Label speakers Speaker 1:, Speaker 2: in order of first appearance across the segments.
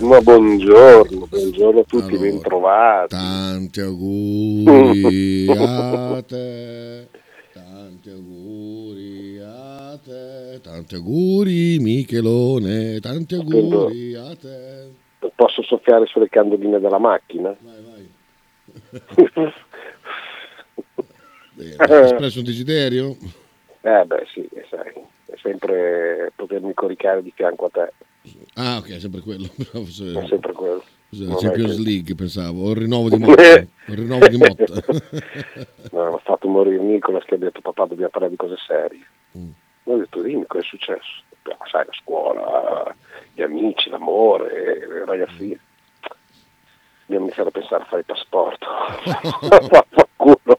Speaker 1: Ma buongiorno, buongiorno a tutti,
Speaker 2: Allora,
Speaker 1: bentrovati.
Speaker 2: Tanti auguri a te. Tanti auguri a te. Tanti auguri Michelone. Tanti auguri a te.
Speaker 1: Posso soffiare sulle candeline della macchina?
Speaker 2: Vai, vai. Bene, hai espresso un desiderio?
Speaker 1: Eh beh sì, sai, è sempre potermi coricare di fianco a te,
Speaker 2: Ah, ok, è sempre quello.
Speaker 1: È sempre quello.
Speaker 2: Champions
Speaker 1: che-
Speaker 2: League, pensavo. O il rinnovo di Motta. Il rinnovo di Motta.
Speaker 1: No, ho fatto morire Nicolas che ha detto papà dobbiamo parlare di cose serie.
Speaker 2: Mm.
Speaker 1: Ho detto dimmi cosa è successo. "Ah, sai, la scuola, gli amici, l'amore, le ragazzine. Dobbiamo iniziare a pensare a fare il passaporto. Vaffanculo.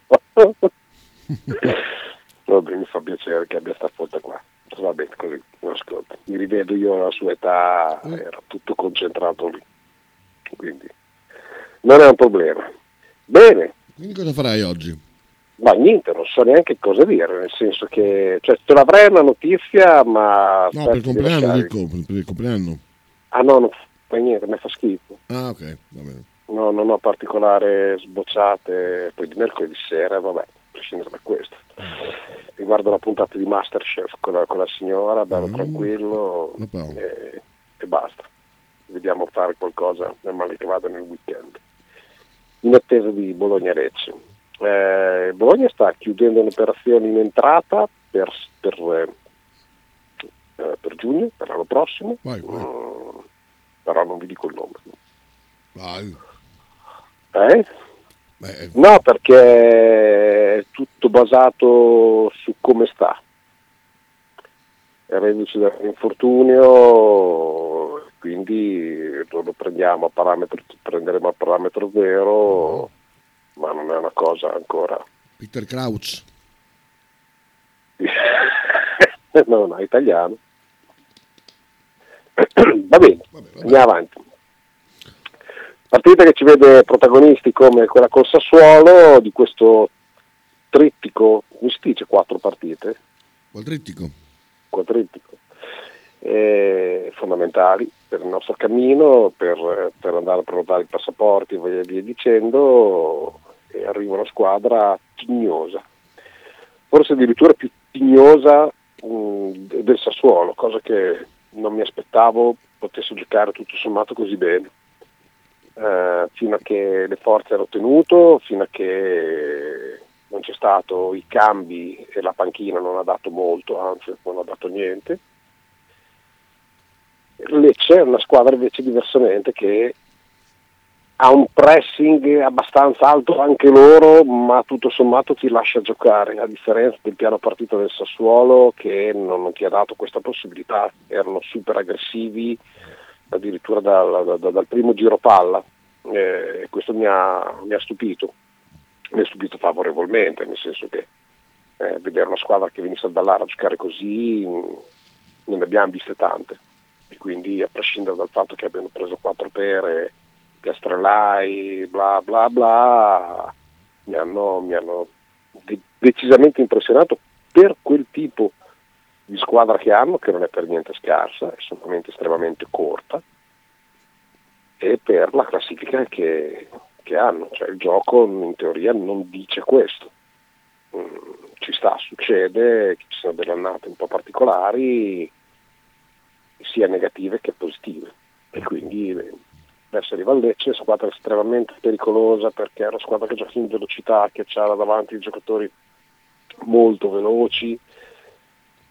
Speaker 1: Vabbè, mi fa piacere che abbia sta foto qua. Va bene, così, ascolta. Mi rivedo io alla sua età, era tutto concentrato lì. Quindi non è un problema. Bene,
Speaker 2: Quindi cosa farai oggi?
Speaker 1: ma niente, non so neanche cosa dire, nel senso che cioè, ce l'avrei una notizia, ma...
Speaker 2: No, per il compleanno
Speaker 1: lasciare-
Speaker 2: dico, per il compleanno.
Speaker 1: Ah no, non fa niente, mi fa schifo.
Speaker 2: Ah, ok, va bene.
Speaker 1: No, non ho particolari sbocciate, poi di mercoledì sera, vabbè, prescindere da questo. Riguardo la puntata di Masterchef con la, con la signora, bello
Speaker 2: Mm.
Speaker 1: tranquillo
Speaker 2: Paolo.
Speaker 1: e, e basta. Vediamo fare qualcosa nel male che vada nel weekend. In attesa di Bologna-Recce. Eh, Bologna sta chiudendo un'operazione in entrata per, per, eh, eh, per giugno, per l'anno prossimo,
Speaker 2: Vai, vai.
Speaker 1: Mm, però non vi dico il nome.
Speaker 2: Vai.
Speaker 1: Eh?
Speaker 2: Beh, eh,
Speaker 1: No, perché è tutto basato su come sta. È reduce dall'infortunio, quindi lo prendiamo a parametro, prenderemo a parametro zero, ma non è una cosa ancora.
Speaker 2: Peter Crouch.
Speaker 1: no, no, italiano. Va bene,
Speaker 2: Vabbè, vabbè.
Speaker 1: andiamo avanti. Partita che ci vede protagonisti come quella col Sassuolo di questo trittico, come si dice quattro partite?
Speaker 2: Qual trittico?
Speaker 1: quadrittico, eh, fondamentali per il nostro cammino, per, per andare a prenotare i passaporti e via, via dicendo, e arriva una squadra tignosa, forse addirittura più tignosa mh, del Sassuolo, cosa che non mi aspettavo potesse giocare tutto sommato così bene. Eh, fino a che le forze hanno tenuto, fino a che non c'è stato i cambi e la panchina non ha dato molto, anzi non ha dato niente. Lecce è una squadra invece diversamente che ha un pressing abbastanza alto anche loro, ma tutto sommato ti lascia giocare, a differenza del piano partito del Sassuolo che non, non ti ha dato questa possibilità, erano super aggressivi addirittura dal, dal- dal primo giro palla, e questo mi ha, mi ha stupito mi ha stupito favorevolmente, nel senso che eh, vedere una squadra che venisse dall'Ara a giocare così non ne abbiamo viste tante. E quindi a prescindere dal fatto che abbiano preso quattro pere, Castrellai, bla bla bla, mi hanno, mi hanno de- decisamente impressionato per quel tipo di squadra che hanno, che non è per niente scarsa, è solamente estremamente corta, e per la classifica che, che hanno. Cioè, il gioco in teoria non dice questo. Mm, ci sta, succede che ci sono delle annate un po' particolari, sia negative che positive. E quindi eh, adesso arriva il Lecce, squadra estremamente pericolosa perché è una squadra che gioca in velocità, che ha davanti giocatori molto veloci,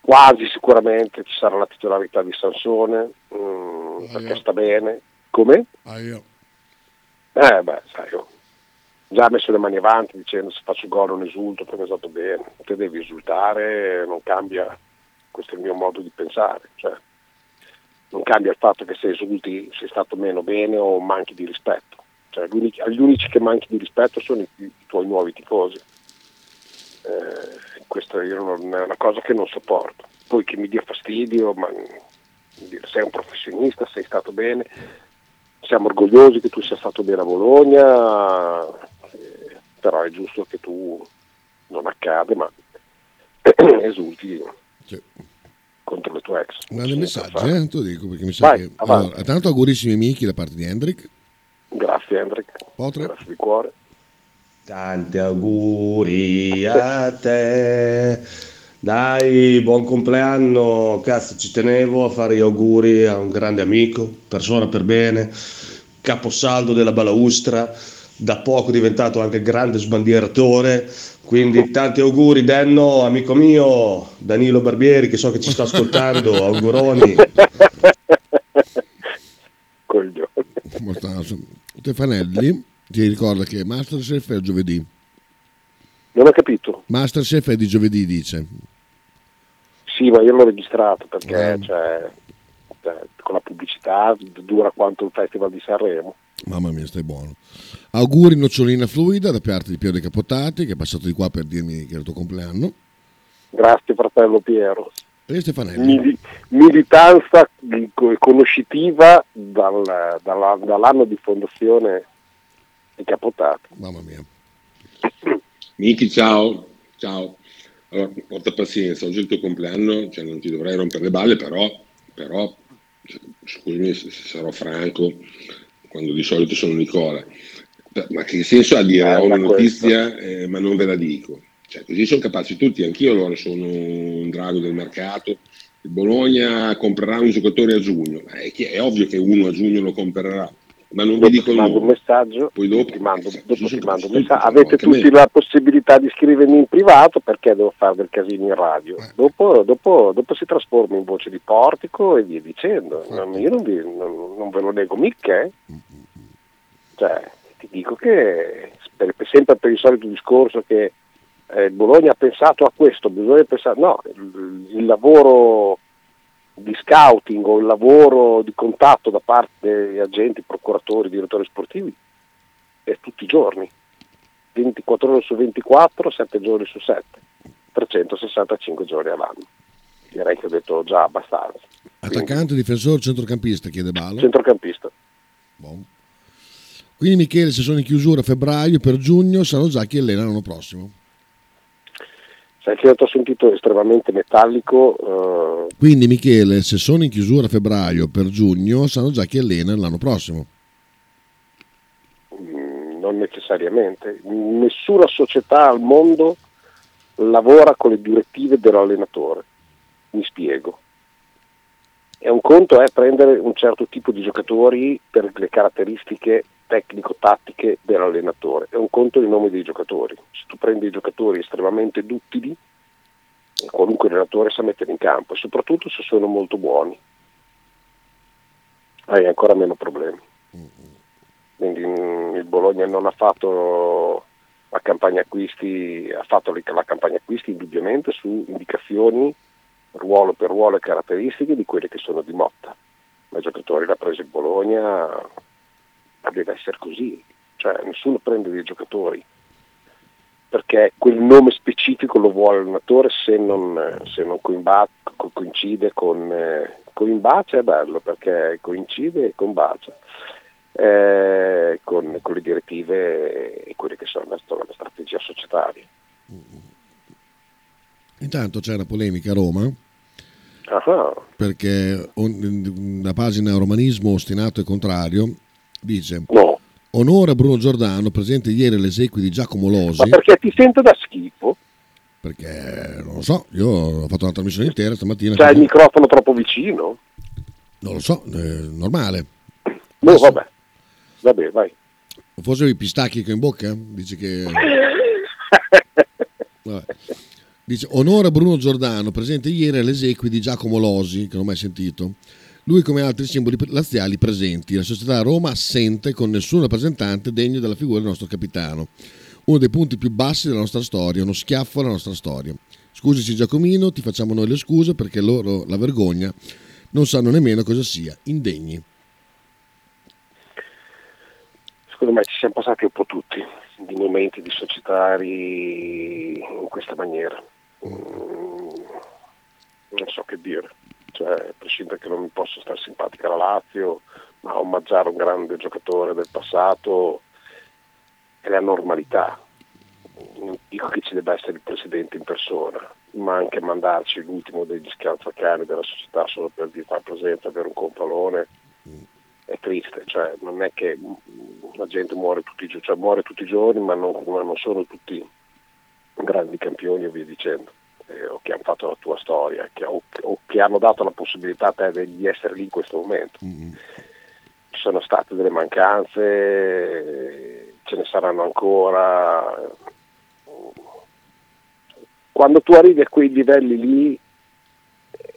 Speaker 1: quasi sicuramente ci sarà la titolarità di Sansone, mm, perché sta bene. Come?
Speaker 2: Ah, io.
Speaker 1: Eh beh, sai, oh. già messo le mani avanti dicendo se faccio gol non esulto perché è stato bene, te devi esultare, non cambia, questo è il mio modo di pensare. Cioè, non cambia il fatto che se esulti sei stato meno bene o manchi di rispetto. Cioè, gli, unici, gli unici che manchi di rispetto sono i, i tuoi nuovi tifosi. Eh, questa io non, è una cosa che non sopporto. Poi che mi dia fastidio, ma sei un professionista, sei stato bene, siamo orgogliosi che tu sia stato bene a Bologna, eh, però è giusto che tu non accade, ma esulti
Speaker 2: Sì.
Speaker 1: contro le tue ex.
Speaker 2: Manda
Speaker 1: Sì,
Speaker 2: messaggi,
Speaker 1: per fare.
Speaker 2: eh? Tu dico perché mi sa
Speaker 1: Vai,
Speaker 2: che. Allora, tanto augurissimi amici da parte di Hendrik.
Speaker 1: Grazie Hendrik,
Speaker 2: Potre.
Speaker 1: grazie di cuore.
Speaker 3: Tanti auguri a te. Dai, buon compleanno. Cazzo, ci tenevo a fare gli auguri a un grande amico, persona per bene, caposaldo della balaustra, da poco diventato anche grande sbandieratore. Quindi tanti auguri, Denno, amico mio, Danilo Barbieri, che so che ci sta ascoltando. Auguroni.
Speaker 1: Coglione.
Speaker 2: Mortaso. Stefanelli ti ricorda che Masterchef è giovedì.
Speaker 1: Non ho capito.
Speaker 2: Masterchef è di giovedì, dice.
Speaker 1: Sì, ma io l'ho registrato perché
Speaker 2: Eh.
Speaker 1: cioè, cioè, con la pubblicità dura quanto il Festival di Sanremo.
Speaker 2: Mamma mia, stai buono. Auguri nocciolina fluida da parte di Piero De Capotati, che è passato di qua per dirmi che era il tuo compleanno.
Speaker 1: Grazie fratello Piero.
Speaker 2: E Stefanelli.
Speaker 1: Mili- militanza conoscitiva dal- dalla- dall'anno di fondazione di Capotati.
Speaker 2: Mamma mia.
Speaker 4: Miki, ciao. Ciao. Allora, porta pazienza, oggi è il tuo compleanno, cioè non ti dovrei rompere le balle, però, però scusami se se sarò franco, quando di solito sono Nicola, ma che senso ha dire
Speaker 1: Eh,
Speaker 4: ho una notizia eh, ma non ve la dico? Cioè, così sono capaci tutti, anch'io allora sono un drago del mercato, il Bologna comprerà un giocatore a giugno, è, chi- è ovvio che uno a giugno lo comprerà, ma non vi dico
Speaker 1: ti mando un messaggio,
Speaker 4: Poi dopo,
Speaker 1: ti mando,
Speaker 4: eh,
Speaker 1: dopo ti mando un messaggio. Avete tutti
Speaker 4: me.
Speaker 1: la possibilità di scrivermi in privato perché devo fare del casino in radio.
Speaker 2: Eh.
Speaker 1: Dopo, dopo- dopo si trasforma in voce di portico e via dicendo. Non- io non, vi- non- non ve lo nego mica. eh. Cioè, ti dico che per- sempre per il solito discorso che eh, Bologna ha pensato a questo, bisogna pensare, no, il, il lavoro di scouting o il lavoro di contatto da parte degli agenti, procuratori, direttori sportivi è tutti i giorni, 24 ore su 24, 7 giorni su 7, 365 giorni all'anno. Direi che ho detto già abbastanza.
Speaker 2: Attaccante, difensore, centrocampista, chiede Balo.
Speaker 1: Centrocampista.
Speaker 2: Buon. Quindi Michele, se sono in chiusura a febbraio, per giugno sanno già chi allena l'anno prossimo.
Speaker 1: Ti ho sentito estremamente metallico, eh,
Speaker 2: Quindi Michele, se sono in chiusura a febbraio, per giugno sanno già chi allena l'anno prossimo.
Speaker 1: Mm, non necessariamente. Nessuna società al mondo lavora con le direttive dell'allenatore. Mi spiego. E un conto è prendere un certo tipo di giocatori per le caratteristiche tecnico-tattiche dell'allenatore. È un conto il nome dei giocatori. Se tu prendi i giocatori estremamente duttili, qualunque allenatore sa mettere in campo, e soprattutto se sono molto buoni, hai ancora meno problemi. Quindi mm, il Bologna non ha fatto la campagna acquisti, ha fatto la campagna acquisti indubbiamente su indicazioni ruolo per ruolo e caratteristiche di quelle che sono di Motta. Ma i giocatori l'ha preso il Bologna, ma deve essere così. Cioè nessuno prende dei giocatori perché quel nome specifico lo vuole l'allenatore se non, se non coimba- co- coincide con eh, coimbacia è bello perché coincide e combacia eh, con, con le direttive e quelle che sono la, la strategia societaria.
Speaker 2: Intanto c'è una polemica a Roma
Speaker 1: Ah,
Speaker 2: perché un- la pagina Romanismo Ostinato e Contrario dice
Speaker 1: no,
Speaker 2: onore a Bruno Giordano presente ieri alle esequie di Giacomo
Speaker 1: ma
Speaker 2: Losi
Speaker 1: perché ti sento da schifo?
Speaker 2: perché non lo so, io ho fatto una trasmissione intera stamattina
Speaker 1: C'hai il
Speaker 2: così.
Speaker 1: microfono troppo vicino?
Speaker 2: non lo so, è normale
Speaker 1: No, vabbè. Vabbè, vai.
Speaker 2: forse i pistacchi che ho in bocca dice che Vabbè. Dice onore a Bruno Giordano, presente ieri alle esequie di Giacomo Losi, che non ho mai sentito. Lui come altri simboli laziali presenti. La società Roma assente con nessun rappresentante degno della figura del nostro capitano. Uno dei punti più bassi della nostra storia, uno schiaffo alla nostra storia. Scusici Giacomino, ti facciamo noi le scuse perché loro la vergogna non sanno nemmeno cosa sia indegni.
Speaker 1: Secondo me ci siamo passati un po' tutti di momenti di societari in questa maniera. Mm, non so che dire, cioè, a prescindere che non mi possa stare simpatica la Lazio, ma omaggiare un grande giocatore del passato è la normalità. Non dico che ci debba essere il presidente in persona, ma anche mandarci l'ultimo degli schialzacani della società solo per far presenza, avere un compalone è triste, cioè non è che la gente muore tutti i giorni, cioè muore tutti i giorni ma non, ma non sono tutti grandi campioni e via dicendo, eh, o che hanno fatto la tua storia, che, o, o, che hanno dato la possibilità a te di essere lì in questo momento. Mm-hmm. Ci sono state delle mancanze, ce ne saranno ancora. Quando tu arrivi a quei livelli lì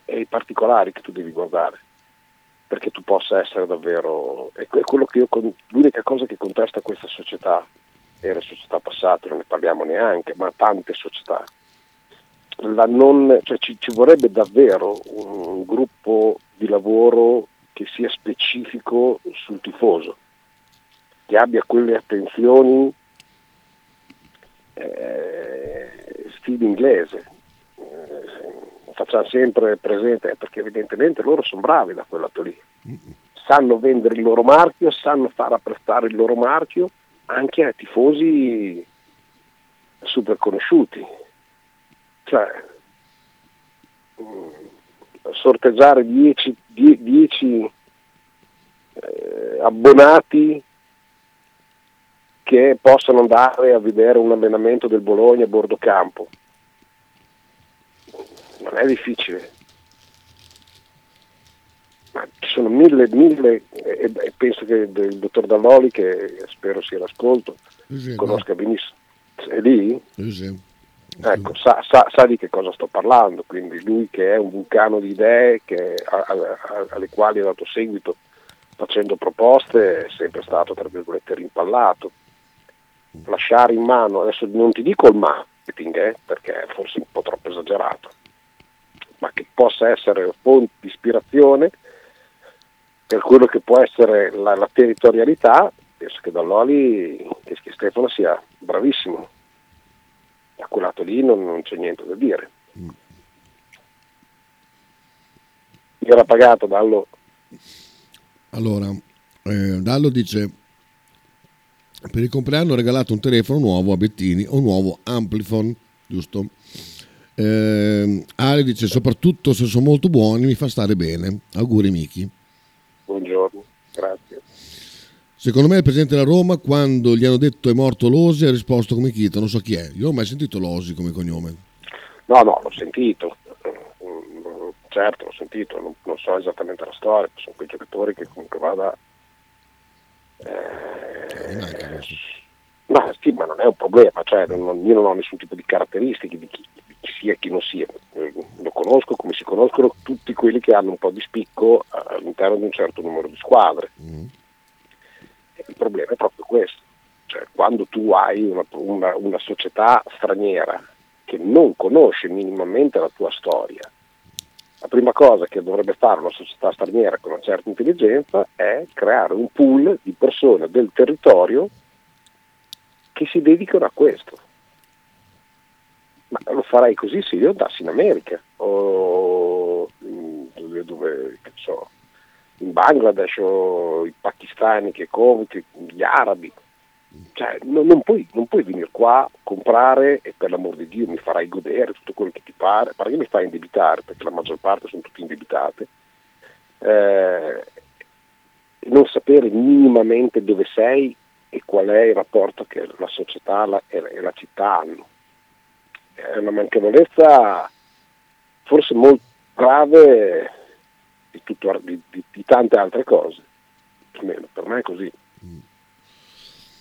Speaker 1: è i particolari che tu devi guardare perché tu possa essere davvero... È quello che io, l'unica cosa che contesta questa società, e le società passate, non ne parliamo neanche, ma tante società, non, cioè ci, ci, vorrebbe davvero un gruppo di lavoro che sia specifico sul tifoso, che abbia quelle attenzioni eh, stile inglese, facciamo sempre presente, perché evidentemente loro sono bravi da quel lato lì, sanno vendere il loro marchio, sanno far apprezzare il loro marchio anche ai tifosi super conosciuti. Cioè, mm, sorteggiare 10 eh, abbonati che possano andare a vedere un allenamento del Bologna a bordo campo non è difficile. Ma ci sono mille, mille, e, e penso che il dottor Dalloli, che spero sia l'ascolto, conosca no. benissimo. È lì?
Speaker 2: Sì.
Speaker 1: Ecco, sa, sa, sa, di che cosa sto parlando, quindi lui che è un vulcano di idee che, a, a, alle quali ha dato seguito facendo proposte è sempre stato tra virgolette rimpallato. Lasciare in mano, adesso non ti dico il marketing, eh, perché è forse un po' troppo esagerato, ma che possa essere fonte di ispirazione per quello che può essere la, la territorialità, penso che Dall'Oli, che, che Stefano sia bravissimo. A quel lato lì non, non c'è niente da dire. Mm. Io era pagato Dallo.
Speaker 2: Allora, eh, Dallo dice per il compleanno ho regalato un telefono nuovo a Bettini, un nuovo Amplifon, giusto? Eh, Ale dice soprattutto se sono molto buoni mi fa stare bene. Auguri Miki.
Speaker 1: Buongiorno, grazie.
Speaker 2: Secondo me il presidente della Roma quando gli hanno detto è morto Losi ha risposto come Chito, non so chi è. Io non ho mai sentito Losi come cognome.
Speaker 1: No, no, l'ho sentito. Certo, l'ho sentito, non, non so esattamente la storia, sono quei giocatori che comunque vada... Eh,
Speaker 2: eh,
Speaker 1: ma sì, ma non è un problema, cioè, non, io non ho nessun tipo di caratteristiche di chi, sia chi non sia, lo conosco come si conoscono tutti quelli che hanno un po' di spicco all'interno di un certo numero di squadre. Mm. Il problema è proprio questo, cioè quando tu hai una, una, una società straniera che non conosce minimamente la tua storia, la prima cosa che dovrebbe fare una società straniera con una certa intelligenza è creare un pool di persone del territorio che si dedicano a questo. Ma lo farei così se io andassi in America o dove, dove so, in Bangladesh o i pakistani che conti, gli arabi. Cioè, non, non, puoi, non puoi venire qua, comprare e per l'amor di Dio mi farai godere tutto quello che ti pare, perché mi fai indebitare, perché la maggior parte sono tutte indebitate, eh, non sapere minimamente dove sei e qual è il rapporto che la società e la città hanno. È una manchevolezza forse molto grave di, tutto, di, di, di tante altre cose, almeno per me è così. Mm.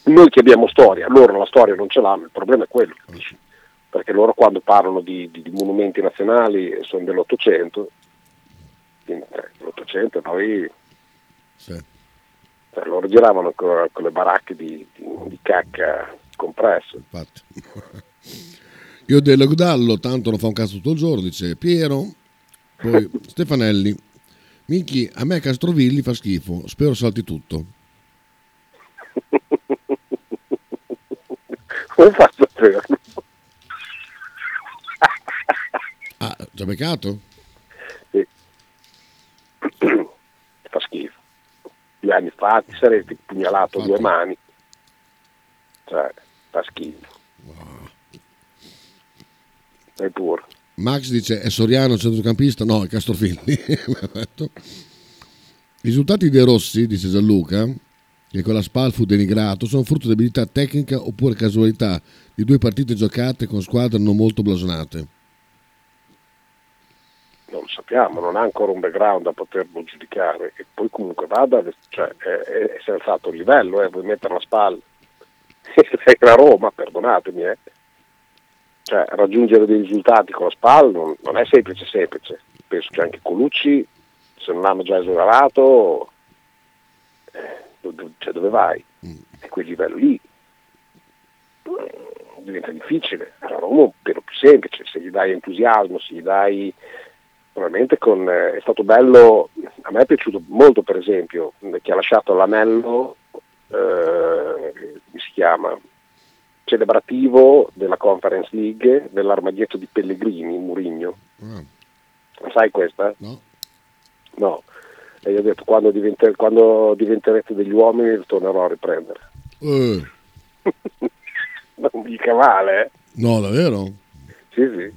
Speaker 1: Noi che abbiamo storia, loro la storia non ce l'hanno, il problema è quello, capisci? perché loro quando parlano di, monumenti nazionali sono dell'Ottocento, quindi eh, l'Ottocento noi... Sì. Cioè, loro giravano con, con, le baracche di, di cacca compresso.
Speaker 2: Infatti. Io dello Gudallo, tanto non fa un cazzo tutto il giorno, dice Piero. Poi Stefanelli. Minchi, a me Castrovilli fa schifo, spero salti tutto.
Speaker 1: Come faccio a saperlo?
Speaker 2: Ah, già beccato?
Speaker 1: Sì. fa schifo. Due anni fa ti saresti pugnalato due mani. Cioè, fa schifo. Sei pure.
Speaker 2: Max dice è Soriano centrocampista? No, è Castrofilli. I risultati dei Rossi, dice Gianluca, che con la SPAL fu denigrato, sono frutto di abilità tecnica oppure casualità di due partite giocate con squadre non molto blasonate.
Speaker 1: Non lo sappiamo, non ha ancora un background da poterlo giudicare. E poi comunque vada, cioè, è, è senza alto livello, eh, vuoi mettere la SPAL. La Roma, perdonatemi, eh cioè, raggiungere dei risultati con la SPAL non, non, è semplice semplice. Penso che anche Colucci, se non l'hanno già esonerato, eh, dove, cioè, dove vai? A quel livello lì mm, diventa difficile. A Roma è un pelo più semplice, se gli dai entusiasmo, se gli dai probabilmente con, eh, è stato bello, a me è piaciuto molto per esempio, che ha lasciato l'anello, eh, si chiama? Celebrativo della Conference League dell'armadietto di Pellegrini, Murigno.
Speaker 2: Ah.
Speaker 1: Sai questa?
Speaker 2: No.
Speaker 1: No. E io ho detto quando, diventer- quando diventerete degli uomini tornerò a riprendere.
Speaker 2: Eh,
Speaker 1: non mica male, eh?
Speaker 2: no, davvero?
Speaker 1: Sì, sì.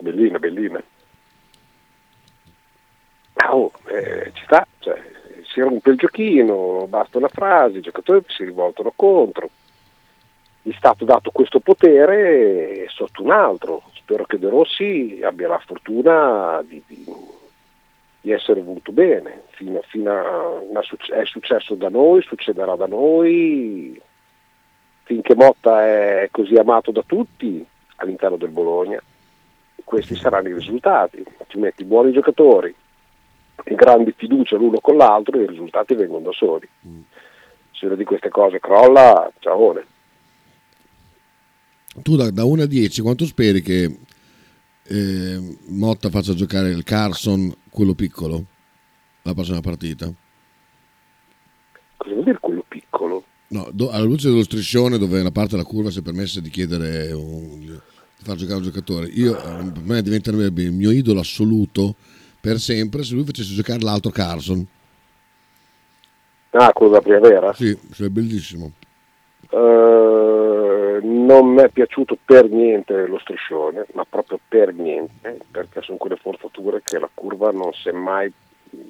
Speaker 1: Bellina, bellina. Ah, oh, eh, ci sta, cioè, si rompe il giochino, basta una frase, i giocatori si rivoltano contro. Gli è stato dato questo potere sotto un altro. Spero che De Rossi abbia la fortuna di, di, di essere voluto bene. Fino, fino a, è successo da noi, succederà da noi. Finché Motta è così amato da tutti all'interno del Bologna, questi saranno i risultati. Ci metti buoni giocatori, e grandi fiducia l'uno con l'altro e i risultati vengono da soli. Se una di queste cose crolla, ciao.
Speaker 2: Tu da, da 1 a 10 quanto speri che eh, Motta faccia giocare il Carson, quello piccolo, la prossima partita?
Speaker 1: Cosa vuol dire quello piccolo?
Speaker 2: No, do- alla luce dello striscione dove una parte della curva si è permessa di chiedere un- di far giocare un giocatore, io, eh, per me diventerebbe il mio idolo assoluto per sempre se lui facesse giocare l'altro Carson.
Speaker 1: Ah, quello da primavera?
Speaker 2: Sì, sarebbe bellissimo.
Speaker 1: Eh, non mi è piaciuto per niente lo striscione, ma proprio per niente, perché sono quelle forzature che la curva non si è mai,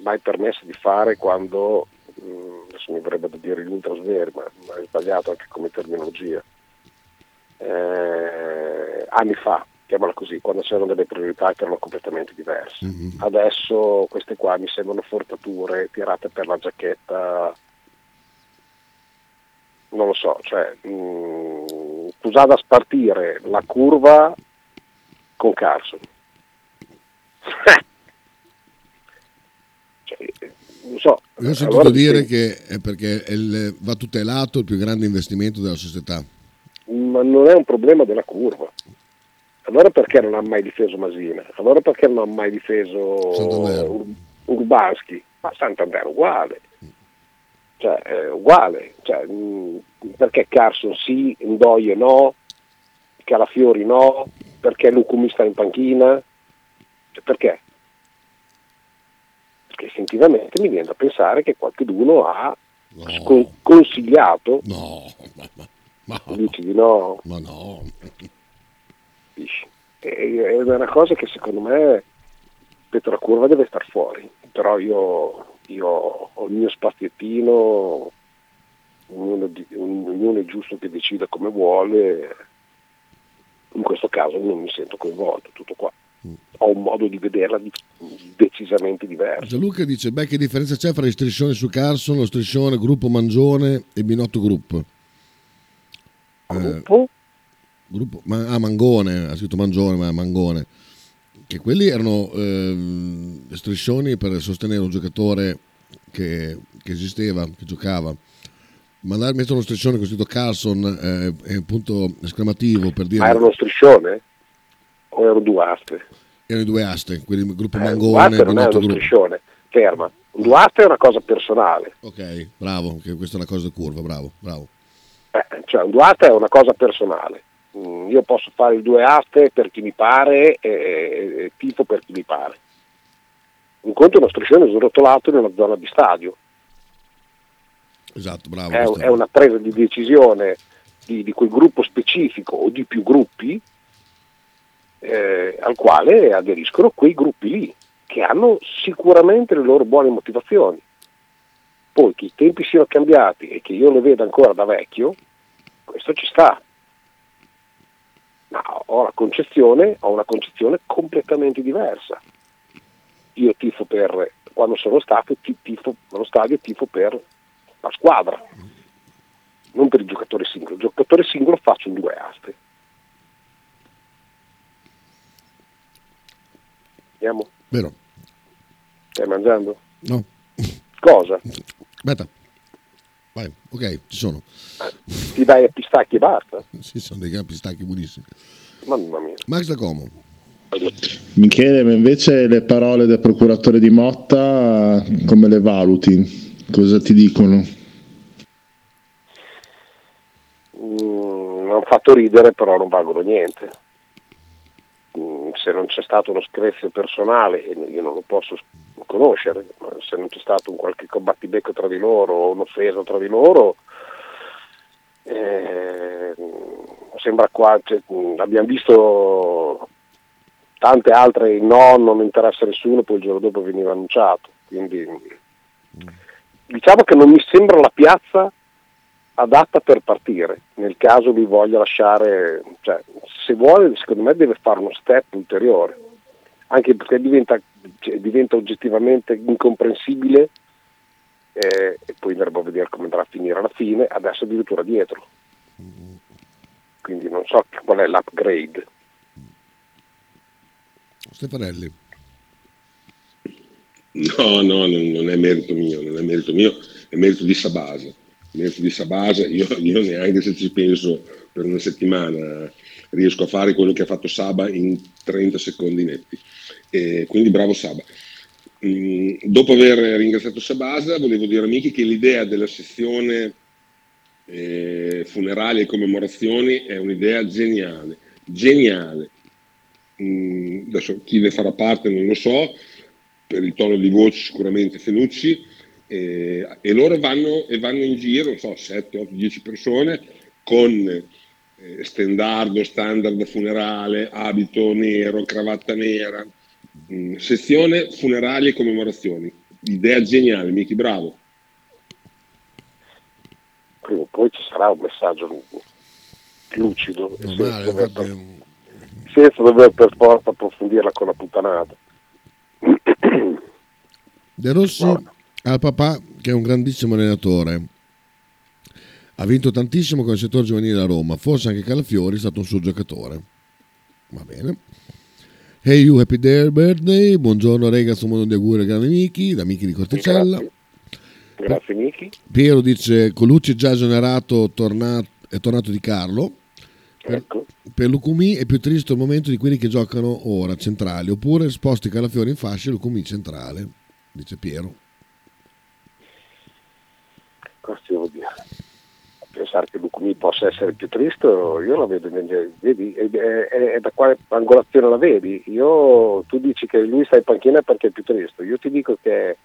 Speaker 1: mai permessa di fare quando, mh, adesso mi verrebbe da dire gli ultrasveri, ma, ma è sbagliato anche come terminologia, eh, anni fa, chiamala così, quando c'erano delle priorità che erano completamente diverse. Adesso queste qua mi sembrano forzature tirate per la giacchetta, non lo so, cioè mh, usata a spartire la curva con Carson. Cioè, non so,
Speaker 2: Io ho sentito
Speaker 1: allora
Speaker 2: dire
Speaker 1: dicevi-
Speaker 2: che è perché è il- va tutelato il più grande investimento della società.
Speaker 1: ma non è un problema della curva. Allora perché non ha mai difeso Masina? Allora perché non ha mai difeso
Speaker 2: Santander.
Speaker 1: Ur- Urbanski? Ma Santander uguale. Cioè, è uguale. Cioè, mh, perché Carson sì, Ndoye no, Calafiori no, perché Lucumi sta in panchina? Cioè, perché? Perché istintivamente mi viene da pensare che qualcuno ha scon- consigliato.
Speaker 2: No, ma, ma- ma-
Speaker 1: Dici di no?
Speaker 2: ma no.
Speaker 1: Capisci? È una cosa che secondo me la curva deve star fuori, però io, io ho il mio spaziettino, ognuno, ognuno è giusto che decida come vuole, in questo caso non mi sento coinvolto, tutto qua. Ho un modo di vederla decisamente diverso.
Speaker 2: Gianluca dice: Beh, che differenza c'è fra gli striscioni su Carson, lo striscione gruppo Mangione e Binotto Group? Eh,
Speaker 1: Gruppo?
Speaker 2: ma, ah, Mangone, ha scritto Mangione, ma Mangone. Che quelli erano ehm, striscioni per sostenere un giocatore che, che esisteva, che giocava. Mandare mettere uno striscione con scritto Carson eh, è un punto esclamativo per dire
Speaker 1: Ma era uno striscione? O erano due aste?
Speaker 2: Erano i due aste, quelli del gruppo
Speaker 1: Eh,
Speaker 2: Mangone
Speaker 1: Duarte
Speaker 2: e
Speaker 1: non è
Speaker 2: Benotto
Speaker 1: uno
Speaker 2: Gruppo.
Speaker 1: striscione, ferma. Un Duarte è una cosa personale.
Speaker 2: Ok, bravo, che questa è una cosa curva, bravo, bravo.
Speaker 1: Eh, cioè un Duarte è una cosa personale. Mm, io posso fare il due aste per chi mi pare e, e tifo per chi mi pare. Un conto è uno striscione srotolato in una zona di stadio.
Speaker 2: Esatto, bravo.
Speaker 1: È, è una presa di decisione di, di quel gruppo specifico o di più gruppi eh, al quale aderiscono quei gruppi lì, che hanno sicuramente le loro buone motivazioni. Poi che i tempi siano cambiati e che io lo veda ancora da vecchio, questo ci sta. Ma ho, la concezione, ho una concezione completamente diversa. Io tifo per, quando sono stato, ti- tifo allo stadio, tifo per la squadra, non per il giocatore singolo. Il giocatore singolo faccio in due aste. Andiamo?
Speaker 2: Vero?
Speaker 1: Stai mangiando?
Speaker 2: No.
Speaker 1: Cosa?
Speaker 2: Aspetta. Vai, ok, ci sono.
Speaker 1: Ti dai a pistacchi e basta?
Speaker 2: Sì, sono dei campi stacchi buonissimi.
Speaker 1: Mamma mia.
Speaker 2: Max da Como.
Speaker 5: Michele, ma invece le parole del procuratore di Motta come le valuti? Cosa ti dicono?
Speaker 1: Mm, mi hanno fatto ridere, però non valgono niente. Mm, se non c'è stato uno screzio personale, e io non lo posso conoscere, se non c'è stato un qualche combattibecco tra di loro o un'offesa tra di loro, eh, sembra qua, cioè, abbiamo visto tante altre no, non interessa nessuno, poi il giorno dopo veniva annunciato. Quindi diciamo che non mi sembra la piazza adatta per partire, nel caso lui voglia lasciare, cioè, se vuole secondo me deve fare uno step ulteriore, anche perché diventa, cioè, diventa oggettivamente incomprensibile eh, e poi andremo a vedere come andrà a finire alla fine, adesso addirittura dietro. Quindi non so qual è l'upgrade.
Speaker 2: Stefanelli.
Speaker 4: No, no, non, non è merito mio, non è merito mio, è merito di Sabasa. Merito di Sabasa, io, io neanche se ci penso per una settimana riesco a fare quello che ha fatto Saba in 30 secondi netti. E quindi bravo Saba. Mm, dopo aver ringraziato Sabasa, volevo dire a Miki che l'idea della sezione eh, funerali e commemorazioni è un'idea geniale, geniale. Mm, adesso chi ne farà parte non lo so, per il tono di voce sicuramente Fenucci, eh, e loro vanno, e vanno in giro, non so, 7, 8, 10 persone con eh, stendardo, standard funerale, abito nero, cravatta nera, mm, sezione funerali e commemorazioni. Idea geniale, Miki, bravo.
Speaker 1: Prima o poi ci sarà un messaggio lucido, senza
Speaker 2: Normale,
Speaker 1: dover,
Speaker 2: infatti,
Speaker 1: senza dover per forza approfondirla con la puttanata.
Speaker 2: De Rossi al papà che è un grandissimo allenatore. Ha vinto tantissimo con il settore giovanile a Roma, forse anche Calafiori è stato un suo giocatore. Va bene. Hey you, happy day, birthday. Buongiorno ragazzi, un mondo di auguri ai grandi amici, da amici di Corticella.
Speaker 1: Grazie Miki.
Speaker 2: Piero dice Colucci è già esonerato, tornato, è tornato di Carlo. Per,
Speaker 1: Ecco.
Speaker 2: per Lucumi è più triste il momento di quelli che giocano ora centrali, oppure sposti Calafiori in fascia e Lucumi centrale, dice Piero.
Speaker 1: Dire? Pensare che Lucumi possa essere più triste, io la vedo, vedi, è, è- è da quale angolazione la vedi? Io, tu dici che lui sta in panchina perché è più triste, io ti dico che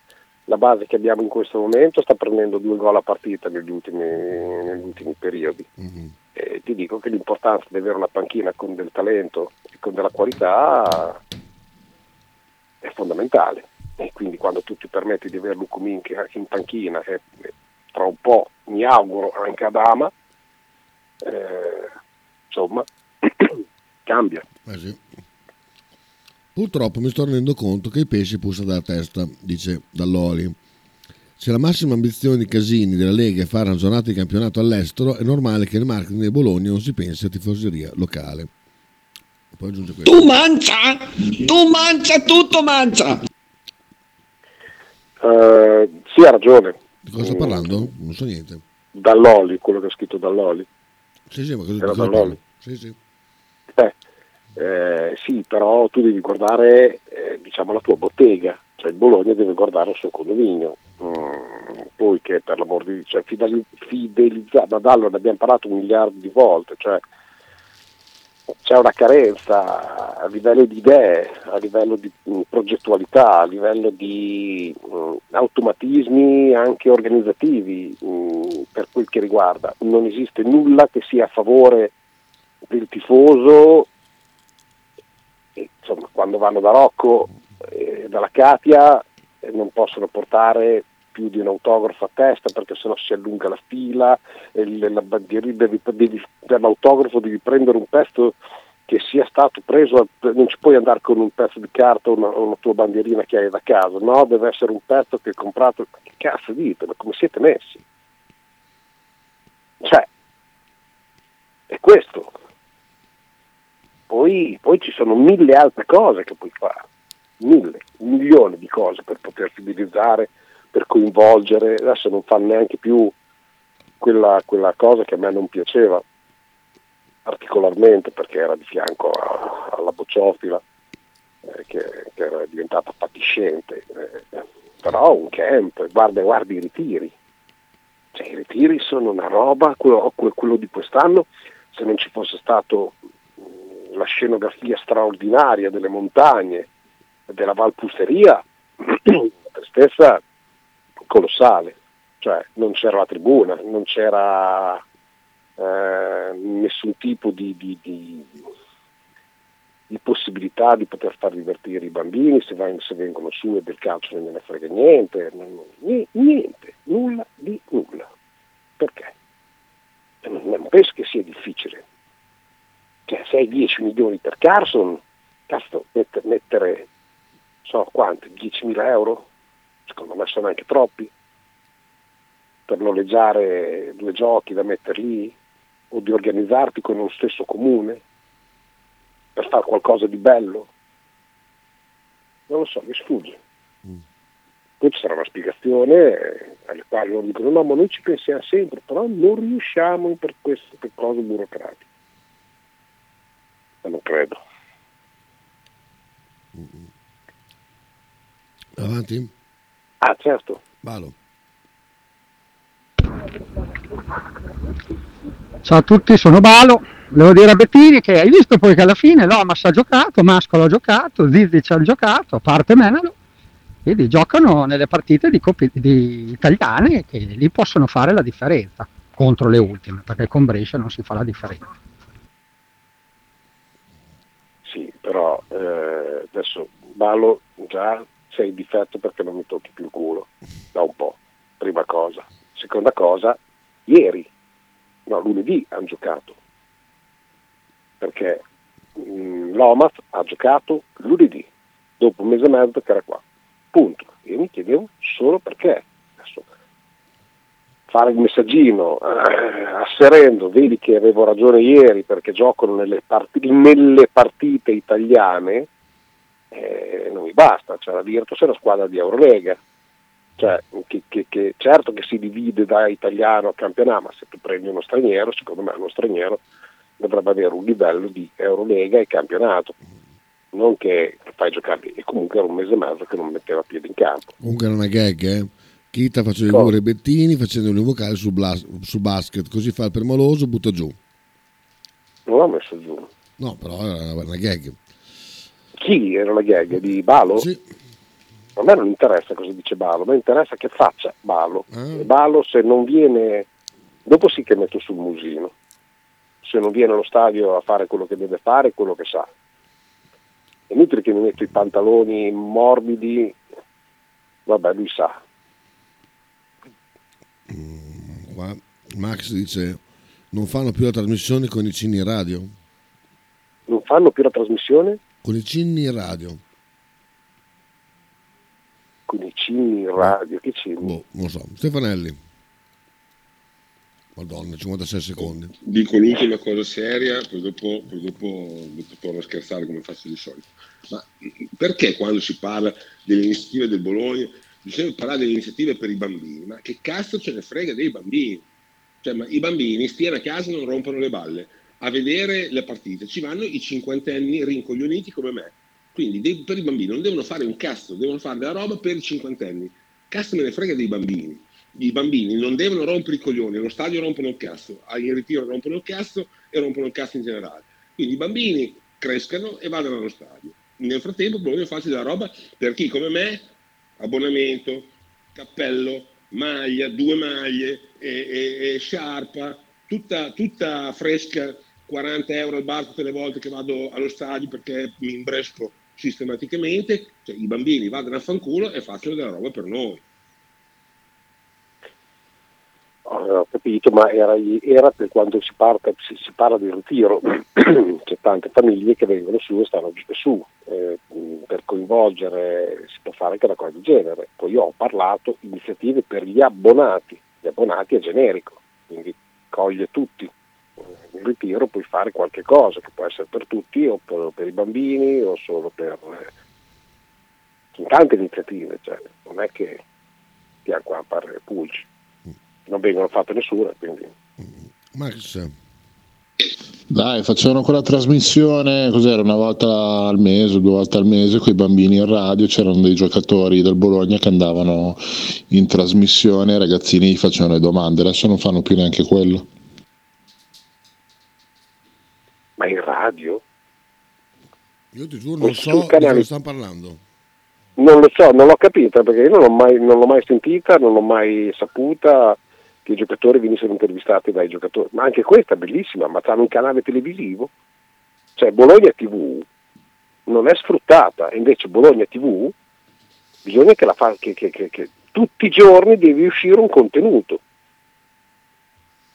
Speaker 1: la base che abbiamo in questo momento sta prendendo due gol a partita negli ultimi, negli ultimi periodi. E ti dico che l'importanza di avere una panchina con del talento e con della qualità è fondamentale. E quindi quando tu ti permetti di avere Lucumi in, in panchina e tra un po' mi auguro anche ad Ama, eh, insomma, cambia.
Speaker 2: Eh sì. Purtroppo mi sto rendendo conto che i pesci pussano dalla testa, dice Dall'Oli. Se la massima ambizione di Casini della Lega è fare una giornata di campionato all'estero, è normale che nel marketing del Bologna non si pensi a tifoseria locale. Poi aggiunge questo.
Speaker 6: Tu mangia, tu mangia, tutto mangia.
Speaker 1: Eh, sì, ha ragione.
Speaker 2: Di cosa sta parlando? Non so niente.
Speaker 1: Dall'Oli, quello che ha scritto Dall'Oli.
Speaker 2: Sì, sì, ma cosa,
Speaker 1: Era
Speaker 2: cosa
Speaker 1: Dall'Oli.
Speaker 2: parla? Sì, sì.
Speaker 1: Eh, Eh, sì, però tu devi guardare eh, diciamo la tua bottega, cioè il Bologna deve guardare il suo condominio. Mm, poi che per l'amor di cioè, fideli- fidelizzare, ma Dallo ne abbiamo parlato un miliardo di volte, cioè c'è una carenza a livello di idee, a livello di mh, progettualità, a livello di mh, automatismi anche organizzativi mh, per quel che riguarda. Non esiste nulla che sia a favore del tifoso. E, insomma, quando vanno da Rocco e dalla Katia eh, non possono portare più di un autografo a testa perché sennò si allunga la fila, il- la bandierina, devi, devi- l'autografo devi prendere un pezzo che sia stato preso, non ci puoi andare con un pezzo di carta o una, una tua bandierina che hai da casa, no, deve essere un pezzo che hai comprato, che cazzo dite, ma come siete messi? Cioè, è questo. Poi, poi ci sono mille altre cose che puoi fare, mille, milioni di cose per poter fidelizzare, per coinvolgere, adesso non fanno neanche più quella, quella cosa che a me non piaceva particolarmente perché era di fianco a- alla bocciofila eh, che, che era diventata fatiscente, eh, però un camp, guarda, guardi i ritiri, cioè, i ritiri sono una roba, quello, quello di quest'anno, se non ci fosse stato mh, la scenografia straordinaria delle montagne, della Valpusteria, la tristezza colossale, cioè non c'era la tribuna, non c'era eh, nessun tipo di, di- di- di possibilità di poter far divertire i bambini, se, vai- se vengono su e del calcio non gliene frega niente, non- ni- niente, nulla di nulla. Perché? E Non, penso che sia difficile. Cioè, se hai 10 milioni per Carson, cazzo, mettere, mettere so quanti, 10.000 euro? Secondo me sono anche troppi per noleggiare due giochi da mettere lì o di organizzarti con lo stesso comune per fare qualcosa di bello. Non lo so, mi sfugge. Poi ci sarà una spiegazione alle quali loro dicono no, ma noi ci pensiamo sempre, però non riusciamo per queste cose burocratiche. Ma non credo.
Speaker 2: Avanti?
Speaker 1: Ah, certo.
Speaker 2: Valo.
Speaker 7: Ciao a tutti, sono Balo. Devo dire a Bettini che hai visto poi che alla fine Lomas ha giocato, Mascolo ha giocato, Zizic ha giocato, a parte Menalo, quindi giocano nelle partite di, coppe- di italiane che lì possono fare la differenza contro le ultime, perché con Brescia non si fa la differenza.
Speaker 1: Sì, però eh, adesso Balo già sei in difetto perché non mi tocchi più il culo da un po', prima cosa. Seconda cosa, ieri, no, lunedì hanno giocato, perché mh, l'Omas ha giocato lunedì, dopo un mese e mezzo che era qua. Punto. Io mi chiedevo solo perché. Adesso, fare il messaggino eh, asserendo, vedi che avevo ragione ieri perché giocano nelle, parti- nelle partite italiane, eh, non mi basta, cioè la Virtus è una squadra di Eurolega, cioè, che, che- che certo che si divide da italiano a campionato, ma se tu prendi uno straniero, secondo me uno straniero dovrebbe avere un livello di Eurolega e campionato, non che fai giocare, e comunque era un mese e mezzo che non metteva piede in campo.
Speaker 2: Comunque era una gag, eh? Chita faceva i
Speaker 1: Cosa?
Speaker 2: auguri ai Bettini facendo un vocale su, blas- su basket, così fa il permaloso, butta giù.
Speaker 1: Non l'ho messo giù.
Speaker 2: No, però era una gag.
Speaker 1: Chi era la gag di Balo? A me non interessa cosa dice Balo, a me interessa che faccia Balo. E Balo se non viene, dopo sì che metto sul musino, se non viene allo stadio a fare quello che deve fare, quello che sa. È inutile che mi metto i pantaloni morbidi, vabbè lui sa.
Speaker 2: Qua Max dice non fanno più la trasmissione con i cini radio.
Speaker 1: Non fanno più la trasmissione
Speaker 2: Con i cini radio.
Speaker 1: con i cini in radio, che cini?
Speaker 2: Boh, non lo so. Stefanelli. Madonna, 56 secondi.
Speaker 4: Dico l'ultima cosa seria, poi dopo, poi dopo, dopo torno a scherzare come faccio di solito. Ma perché quando si parla delle iniziative del Bologna bisogna parlare delle iniziative per i bambini? Ma che cazzo ce ne frega dei bambini? Cioè, ma i bambini stiano a casa e non rompono le balle. A vedere le partite, ci vanno i cinquantenni rincoglioniti come me. Quindi dei- per i bambini non devono fare un cazzo, devono fare della roba per i cinquantenni. Cazzo me ne frega dei bambini. I bambini non devono rompere i coglioni, allo stadio rompono il cazzo, in ritiro rompono il cazzo e rompono il cazzo in generale. Quindi i bambini crescano e vadano allo stadio. Nel frattempo Bologna faccia della roba per chi come me, abbonamento, cappello, maglia, due maglie e, e- e sciarpa, tutta, tutta fresca, 40 euro al bar tutte le volte che vado allo stadio perché mi imbresco sistematicamente, cioè i bambini vadano a fanculo e facciano della roba per noi.
Speaker 1: Ho capito, ma era, era per quando si, parte- si- si parla di ritiro, c'è tante famiglie che vengono su e stanno giù su, eh, per coinvolgere si può fare anche una cosa del genere. Poi io ho parlato di iniziative per gli abbonati, gli abbonati è generico, quindi coglie tutti. Il ritiro puoi fare qualche cosa che può essere per tutti o per, per i bambini o solo per... eh, sono tante iniziative, cioè, non è che stiamo qua a parlare pulci. Non vengono fatte nessuna, quindi.
Speaker 2: Max,
Speaker 5: Dai, facevano quella trasmissione, cos'era, una volta al mese, due volte al mese, con i bambini in radio, c'erano dei giocatori del Bologna che andavano in trasmissione, i ragazzini gli facevano le domande, adesso non fanno più neanche quello.
Speaker 1: Ma in radio?
Speaker 2: io ti giuro non so di
Speaker 1: canale-
Speaker 2: cosa stanno parlando.
Speaker 1: Non lo so, non l'ho capita perché io non l'ho mai, non l'ho mai sentita, non l'ho mai saputa che i giocatori venissero intervistati dai giocatori. Ma anche questa è bellissima, ma hanno un canale televisivo. Cioè Bologna TV non è sfruttata, invece Bologna TV bisogna che la fa, che, che- che- che tutti i giorni deve uscire un contenuto.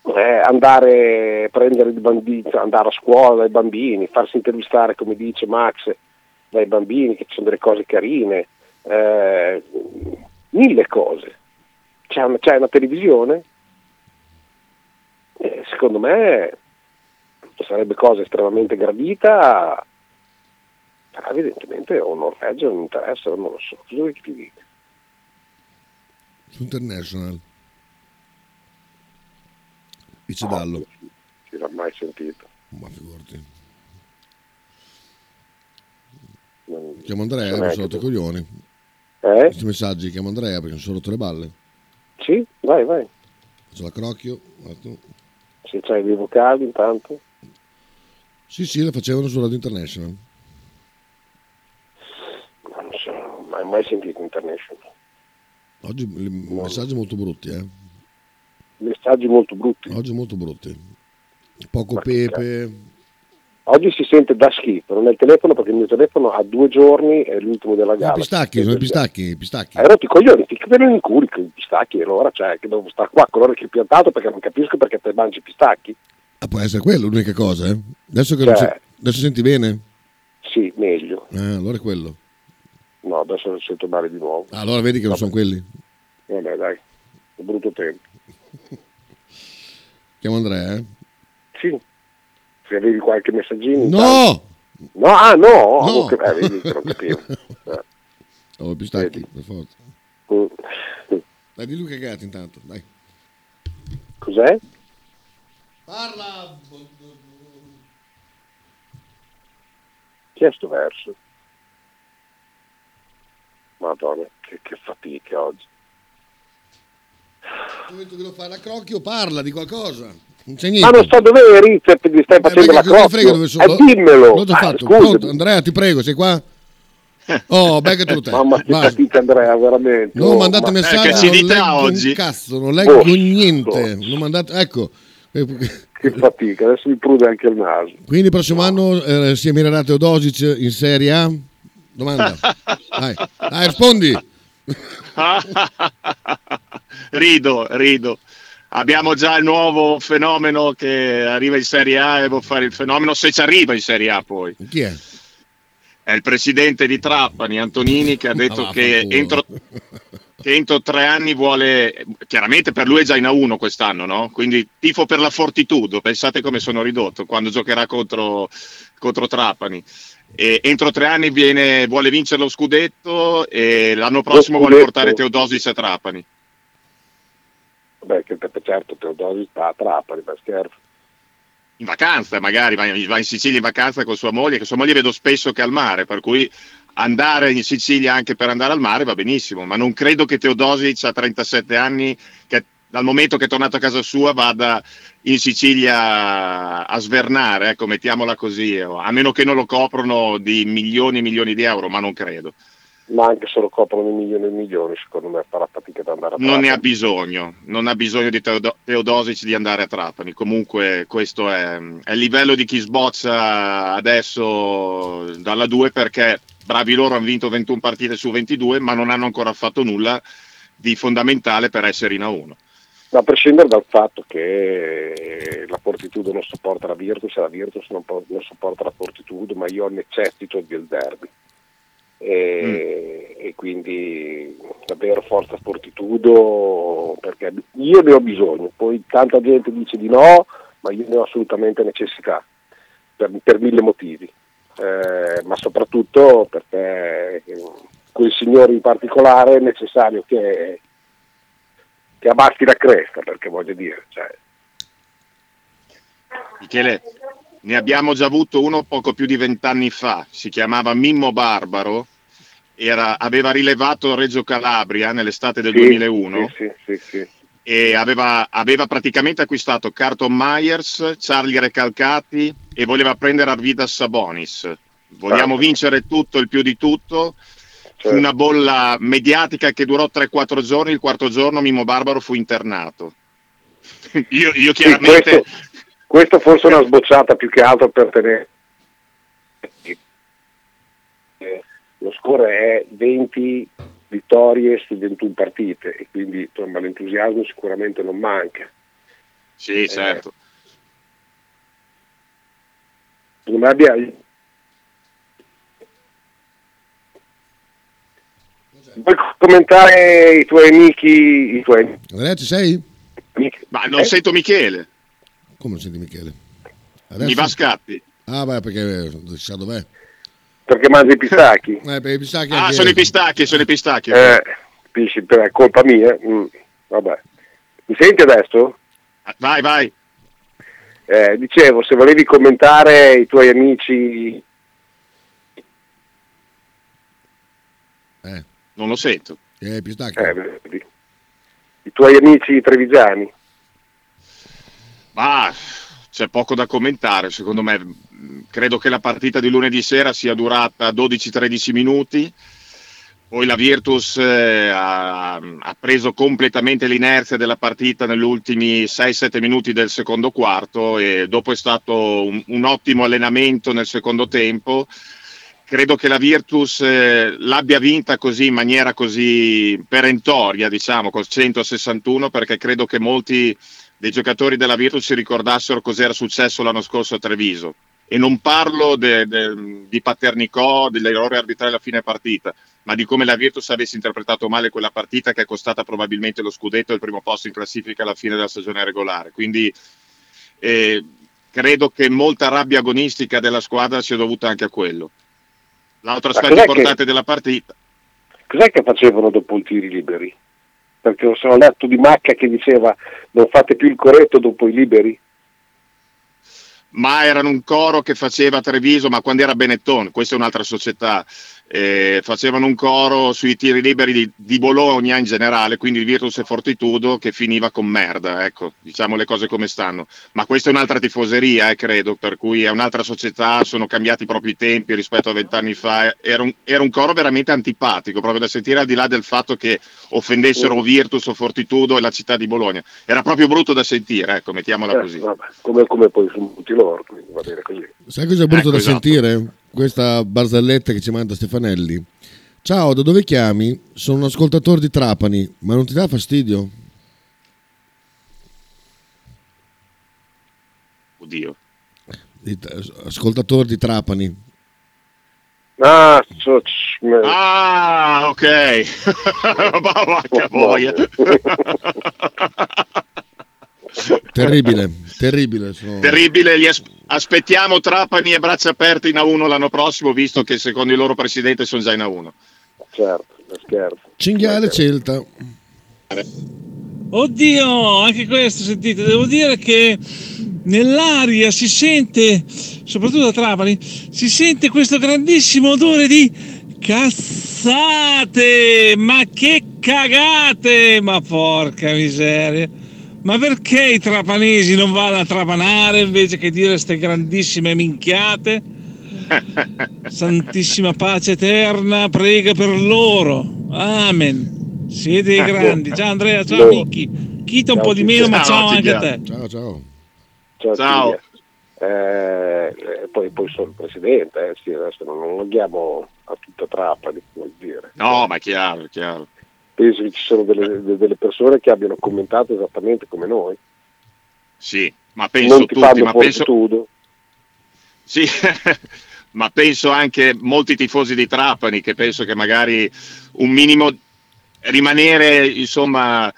Speaker 1: Eh, andare a prendere i bambini, andare a scuola dai bambini, farsi intervistare, come dice Max, dai bambini, che ci sono delle cose carine, eh, mille cose. C'è una, c'è una televisione? Eh, secondo me sarebbe cosa estremamente gradita, però evidentemente o o non interessa, non lo so. Cosa che ti dica?
Speaker 2: International. Dice
Speaker 1: Ah,
Speaker 2: Dallo.
Speaker 1: Si l'ha mai sentito.
Speaker 2: Ma figurati.
Speaker 1: Non-
Speaker 2: Chiamo Andrea,
Speaker 1: non
Speaker 2: mi sono rotto i coglioni.
Speaker 1: Eh?
Speaker 2: Questi messaggi, chiamo Andrea perché mi sono rotto le balle.
Speaker 1: Sì, vai, vai.
Speaker 2: Faccio la crocchio. guarda.
Speaker 1: Se c'hai dei vocali intanto.
Speaker 2: Sì, sì, le facevano su Radio International.
Speaker 1: Non so, mai, mai sentito International.
Speaker 2: Oggi le- messaggi molto brutti, eh.
Speaker 1: Messaggi molto brutti.
Speaker 2: Oggi molto brutti. Poco
Speaker 1: Ma
Speaker 2: pepe.
Speaker 1: Oggi si sente da schifo, non è il telefono perché il mio telefono ha due giorni, è l'ultimo della
Speaker 2: I
Speaker 1: gara.
Speaker 2: pistacchi, sono i pistacchi, pistacchi.
Speaker 1: Hai rotto i coglioni, ti chiudono in con i pistacchi allora cioè, che devo stare qua con l'ora che ho piantato perché non capisco perché te mangi i pistacchi.
Speaker 2: Ah, può essere quello l'unica cosa, eh. Adesso che non
Speaker 1: Cioè-
Speaker 2: se- adesso senti bene?
Speaker 1: Sì, meglio.
Speaker 2: Eh, allora è quello.
Speaker 1: No, adesso lo sento male di nuovo.
Speaker 2: Ah, allora vedi che non sono quelli.
Speaker 1: Vabbè, dai, è brutto tempo.
Speaker 2: Chiamo Andrea, eh.
Speaker 1: Sì. Se avevi qualche messaggino.
Speaker 2: No!
Speaker 1: No, ah no!
Speaker 2: No!
Speaker 1: Ok, eh, vedi che non capivo. Eh.
Speaker 2: Oh, i pistacchi, per forza.
Speaker 1: Mm.
Speaker 2: Dai, di lui cagati intanto, dai.
Speaker 1: Cos'è?
Speaker 2: Parla!
Speaker 1: Chi è sto verso? Madonna, che, che fatica oggi.
Speaker 2: Ho detto che lo fa la crocchio, parla di qualcosa. Non c'è
Speaker 1: Ma
Speaker 2: niente.
Speaker 1: non so dove eri, se ti stai facendo
Speaker 2: perché
Speaker 1: la
Speaker 2: cosa frega
Speaker 1: crocchio.
Speaker 2: dove sono?
Speaker 1: Eh, dimmelo.
Speaker 2: L'ho già
Speaker 1: Ah,
Speaker 2: fatto. Pronto? Andrea, ti prego, sei qua? Oh, beccatelo te.
Speaker 1: Mamma che fatica Andrea, veramente.
Speaker 2: Non
Speaker 1: Oh,
Speaker 2: mandate
Speaker 1: ma-
Speaker 2: messaggi,
Speaker 6: Eh,
Speaker 2: non leggo
Speaker 6: oggi?
Speaker 2: un cazzo, non leggo
Speaker 1: Oh,
Speaker 2: niente.
Speaker 1: oh.
Speaker 2: Non mandate, ecco. Eh,
Speaker 1: Che fatica, adesso mi prude anche il naso.
Speaker 2: Quindi il prossimo anno eh, si ammirerà Teodosic in Serie A? Domanda. Dai, dai rispondi.
Speaker 6: rido, rido. Abbiamo già il nuovo fenomeno che arriva in Serie A e può fare il fenomeno se ci arriva in Serie A poi.
Speaker 2: Chi è?
Speaker 6: È il presidente di Trapani, Antonini, che ha detto
Speaker 2: Ah,
Speaker 6: che
Speaker 2: vaffanculo.
Speaker 6: entro, che entro tre anni vuole, chiaramente per lui è già in A1 quest'anno, no? Quindi tifo per la Fortitudo, pensate come sono ridotto quando giocherà contro, contro Trapani. E entro tre anni viene- vuole vincere lo scudetto e l'anno prossimo vuole
Speaker 1: scudetto?
Speaker 6: portare Teodosic a Trapani.
Speaker 1: Beh, che certo Teodosio sta a Trapani, per scherzo.
Speaker 6: in vacanza, magari va in, va in Sicilia in vacanza con sua moglie, che sua moglie vedo spesso che è al mare, per cui andare in Sicilia anche per andare al mare va benissimo, ma non credo che Teodosic a 37 anni, che dal momento che è tornato a casa sua, vada in Sicilia a svernare, ecco, mettiamola così, a meno che non lo coprono di milioni e milioni di euro, ma non credo.
Speaker 1: Ma anche se lo coprono di milioni e milioni, secondo me farà fatica ad andare a
Speaker 6: Non ne
Speaker 1: Trapani.
Speaker 6: ha bisogno, non ha bisogno di Teodo- Teodosic di andare a Trapani. Comunque questo è, è il livello di chi sbozza adesso dalla 2 perché bravi loro hanno vinto 21 partite su 22 ma non hanno ancora fatto nulla di fondamentale per essere in A1.
Speaker 1: Ma a prescindere dal fatto che la Fortitudo non sopporta la Virtus e la Virtus non, non sopporta la Fortitudo, ma io necessito del derby. E, e quindi davvero forza Fortitudo perché io ne ho bisogno, poi tanta gente dice di no, ma io ne ho assolutamente necessità per, per mille motivi, Eh, ma soprattutto perché quel signore in particolare è necessario che, che abbassi la cresta, perché voglio dire, cioè,
Speaker 6: Michele, ne abbiamo già avuto uno poco più di vent'anni fa, si chiamava Mimmo Barbaro, era- aveva rilevato Reggio Calabria nell'estate del
Speaker 1: Sì,
Speaker 6: 2001
Speaker 1: sì, sì, sì, sì.
Speaker 6: e aveva, aveva praticamente acquistato Carton Myers, Charlie Recalcati e voleva prendere Arvidas Sabonis. Vogliamo
Speaker 1: Certo.
Speaker 6: vincere tutto, il più di tutto.
Speaker 1: Certo.
Speaker 6: una bolla mediatica che durò 3-4 giorni, il quarto giorno Mimmo Barbaro fu internato. io, io
Speaker 1: Sì,
Speaker 6: chiaramente...
Speaker 1: questo, questo forse è una sbocciata più che altro per tenere. Eh, Lo score è 20 vittorie su 21 partite e quindi insomma, l'entusiasmo sicuramente non manca.
Speaker 6: Sì, certo.
Speaker 1: Secondo me abbia... Vuoi commentare i tuoi amici, i tuoi
Speaker 2: Andrea, ci sei?
Speaker 6: Ma non
Speaker 1: Eh?
Speaker 6: sento Michele,
Speaker 2: Come non senti Michele?
Speaker 6: mi va a scatti.
Speaker 2: Ah, beh, perché eh, chissà dov'è.
Speaker 1: Perché mangi i pistacchi?
Speaker 2: Eh, i pistacchi
Speaker 6: Ah, sono i pistacchi, sono i pistacchi.
Speaker 1: Eh, capisci, per- è colpa mia? Mm, vabbè. Mi senti adesso?
Speaker 6: Vai, vai.
Speaker 1: Eh, dicevo, se volevi commentare i tuoi amici...
Speaker 6: Non lo sento.
Speaker 2: eh,
Speaker 1: eh, I tuoi amici trevigiani?
Speaker 6: Ma c'è poco da commentare, secondo me. Credo che la partita di lunedì sera sia durata 12-13 minuti. Poi la Virtus eh, ha, ha preso completamente l'inerzia della partita negli ultimi 6-7 minuti del secondo quarto e dopo è stato un, un ottimo allenamento nel secondo tempo. Credo che la Virtus eh, l'abbia vinta così in maniera così perentoria, diciamo, col 161, perché credo che molti dei giocatori della Virtus si ricordassero cos'era successo l'anno scorso a Treviso. E non parlo de- de- di Paternicò, dell'errore arbitrale a fine partita, ma di come la Virtus avesse interpretato male quella partita che è costata probabilmente lo scudetto e il primo posto in classifica alla fine della stagione regolare. Quindi eh, credo che molta rabbia agonistica della squadra sia dovuta anche a quello. L'altro aspetto importante
Speaker 1: che-
Speaker 6: della partita.
Speaker 1: Cos'è che facevano dopo i tiri liberi? Perché ho letto di Macca che diceva non fate più il corretto dopo i liberi.
Speaker 6: ma erano un coro che faceva Treviso, ma quando era Benetton, questa è un'altra società, eh, facevano un coro sui tiri liberi di, di Bologna in generale, quindi Virtus e Fortitudo che finiva con merda, ecco, diciamo le cose come stanno. Ma questa è un'altra tifoseria, eh, credo, per cui è un'altra società, sono cambiati proprio i tempi rispetto a vent'anni fa, era un, era un coro veramente antipatico, proprio da sentire al di là del fatto che offendessero Virtus o Fortitudo e la città di Bologna. Era proprio brutto da sentire, ecco, mettiamola
Speaker 1: Eh,
Speaker 6: così.
Speaker 1: vabbè, come, come poi sono tutti loro, quindi va bene così.
Speaker 2: Sai cosa è brutto
Speaker 6: Ecco,
Speaker 2: da
Speaker 6: esatto.
Speaker 2: sentire? Questa barzelletta che ci manda Stefanelli. Ciao, da dove chiami? Sono un ascoltatore di Trapani, ma non ti dà fastidio?
Speaker 6: Oddio.
Speaker 2: Di- Ascoltatore di Trapani.
Speaker 1: Ah, so- c- me-
Speaker 6: Ah, ok. Ma vacca boia.
Speaker 2: Terribile, terribile. sono-
Speaker 6: Terribile, li as- aspettiamo Trapani e braccia aperte in A1 l'anno prossimo, visto che secondo il loro presidente sono già in A1.
Speaker 1: certo, scherzo.
Speaker 2: Cinghiale Celta.
Speaker 8: Oddio, anche questo, sentite, devo dire che nell'aria si sente, soprattutto a Trapani, si sente questo grandissimo odore di cazzate, ma che cagate, ma porca miseria. Ma perché i trapanesi non vanno a trapanare invece che dire queste grandissime minchiate? Santissima pace eterna, prega per loro. Amen. Siete i grandi. Ciao Andrea, ciao Micchi. Chita un po' di meno, ma ciao anche a te.
Speaker 2: Ciao, ciao.
Speaker 1: Ciao.
Speaker 6: Ciao.
Speaker 1: Eh, poi, poi sono il presidente, eh, sì, adesso non, non andiamo a tutta Trapani, vuol dire.
Speaker 6: No, ma è chiaro, chiaro.
Speaker 1: Penso che ci sono delle, de- delle persone che abbiano commentato esattamente come noi.
Speaker 6: Sì, ma penso
Speaker 1: non ti
Speaker 6: tutti, ma penso. Sì, ma penso anche molti tifosi di Trapani che penso che magari un minimo rimanere insomma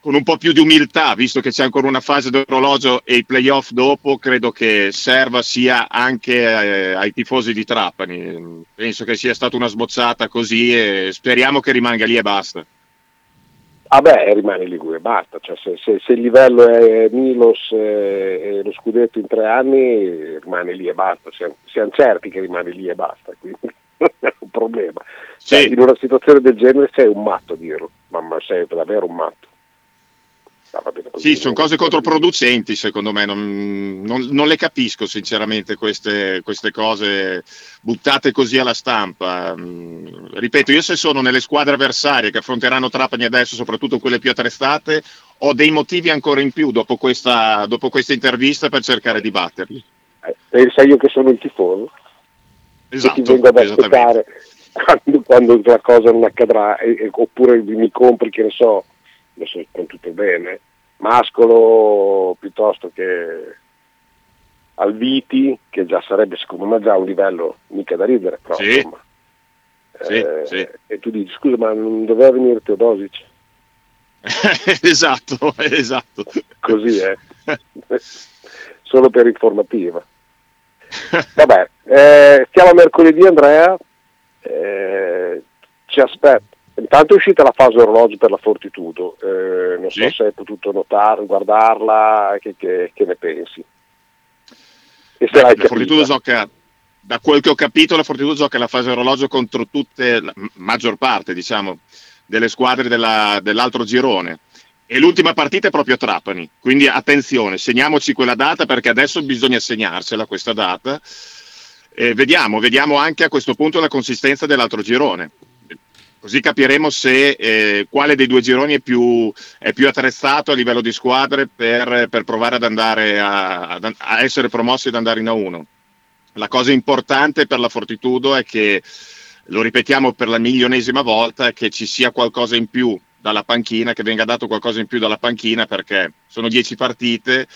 Speaker 6: con un po' più di umiltà, visto che c'è ancora una fase d'orologio e i playoff dopo, credo che serva sia anche eh, ai tifosi di Trapani. Penso che sia stata una sbozzata così e speriamo che rimanga lì e basta.
Speaker 1: Ah beh, rimane Ligure, basta. Cioè, se, se- se il livello è Milos eh, e lo scudetto in tre anni, rimane lì e basta. Siamo, siamo certi che rimane lì e basta. Problema. Cioè, in una situazione del genere sei un matto a dirlo, ma, ma sei davvero un matto. Ah, bene.
Speaker 6: Sì, sono cose controproducenti secondo me, non, non- non le capisco sinceramente queste, queste cose buttate così alla stampa. Mm, Ripeto, io se sono nelle squadre avversarie che affronteranno Trapani adesso, soprattutto quelle più attrezzate, ho dei motivi ancora in più dopo questa, dopo questa intervista per cercare di batterli.
Speaker 1: Eh, pensa io che sono il tifoso, che ti
Speaker 6: Esatto,
Speaker 1: vengo ad aspettare quando, quando la cosa non accadrà, e- e- oppure mi compri, che ne so, adesso con tutto bene, Mascolo piuttosto che Alviti, che già sarebbe secondo me già un livello mica da ridere, però
Speaker 6: Sì.
Speaker 1: insomma.
Speaker 6: Sì,
Speaker 1: Eh,
Speaker 6: sì.
Speaker 1: E tu dici, scusa, ma non doveva venire Teodosic?
Speaker 6: esatto, esatto.
Speaker 1: Così è. Solo per informativa. Vabbè, eh, stiamo a mercoledì Andrea, eh, ci aspetta. Intanto è uscita la fase orologio per la Fortitudo, eh, non so
Speaker 6: Sì.
Speaker 1: se hai potuto notare, guardarla, che, che- che ne pensi. E se
Speaker 6: Beh, la Fortitudo gioca, da quel che ho capito, la Fortitudo gioca la fase orologio contro tutte, la maggior parte, diciamo, delle squadre della- dell'altro girone. E l'ultima partita è proprio a Trapani. Quindi attenzione, segniamoci quella data perché adesso bisogna segnarsela questa data. E vediamo, vediamo anche a questo punto la consistenza dell'altro girone. Così capiremo se eh, quale dei due gironi è più, è più attrezzato a livello di squadre per, per provare ad andare a, ad- a essere promossi ed andare in A1. La cosa importante per la Fortitudo è che, lo ripetiamo per la milionesima volta, che ci sia qualcosa in più dalla panchina, che venga dato qualcosa in più dalla panchina perché sono dieci partite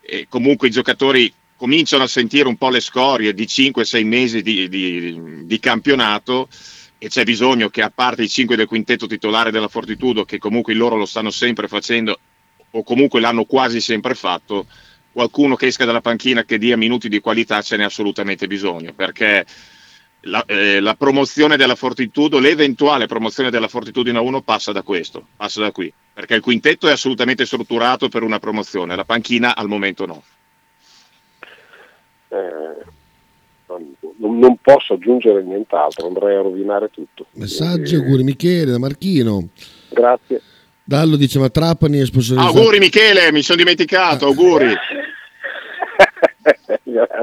Speaker 6: e comunque i giocatori cominciano a sentire un po' le scorie di 5-6 mesi di, di- di campionato e c'è bisogno che a parte i 5 del quintetto titolare della Fortitudo, che comunque loro lo stanno sempre facendo o comunque l'hanno quasi sempre fatto, qualcuno che esca dalla panchina che dia minuti di qualità ce n'è assolutamente bisogno perché la, eh, la promozione della Fortitudo, l'eventuale promozione della Fortitudo in A1 passa da questo, passa da qui, perché il quintetto è assolutamente strutturato per una promozione, la panchina al momento no.
Speaker 1: Eh, non, posso aggiungere nient'altro, andrei a rovinare tutto.
Speaker 2: Messaggi, auguri Michele da Marchino.
Speaker 1: Grazie.
Speaker 2: Dallo dice ma Trapani è sponsorizzato.
Speaker 6: Auguri Michele, mi sono dimenticato, auguri.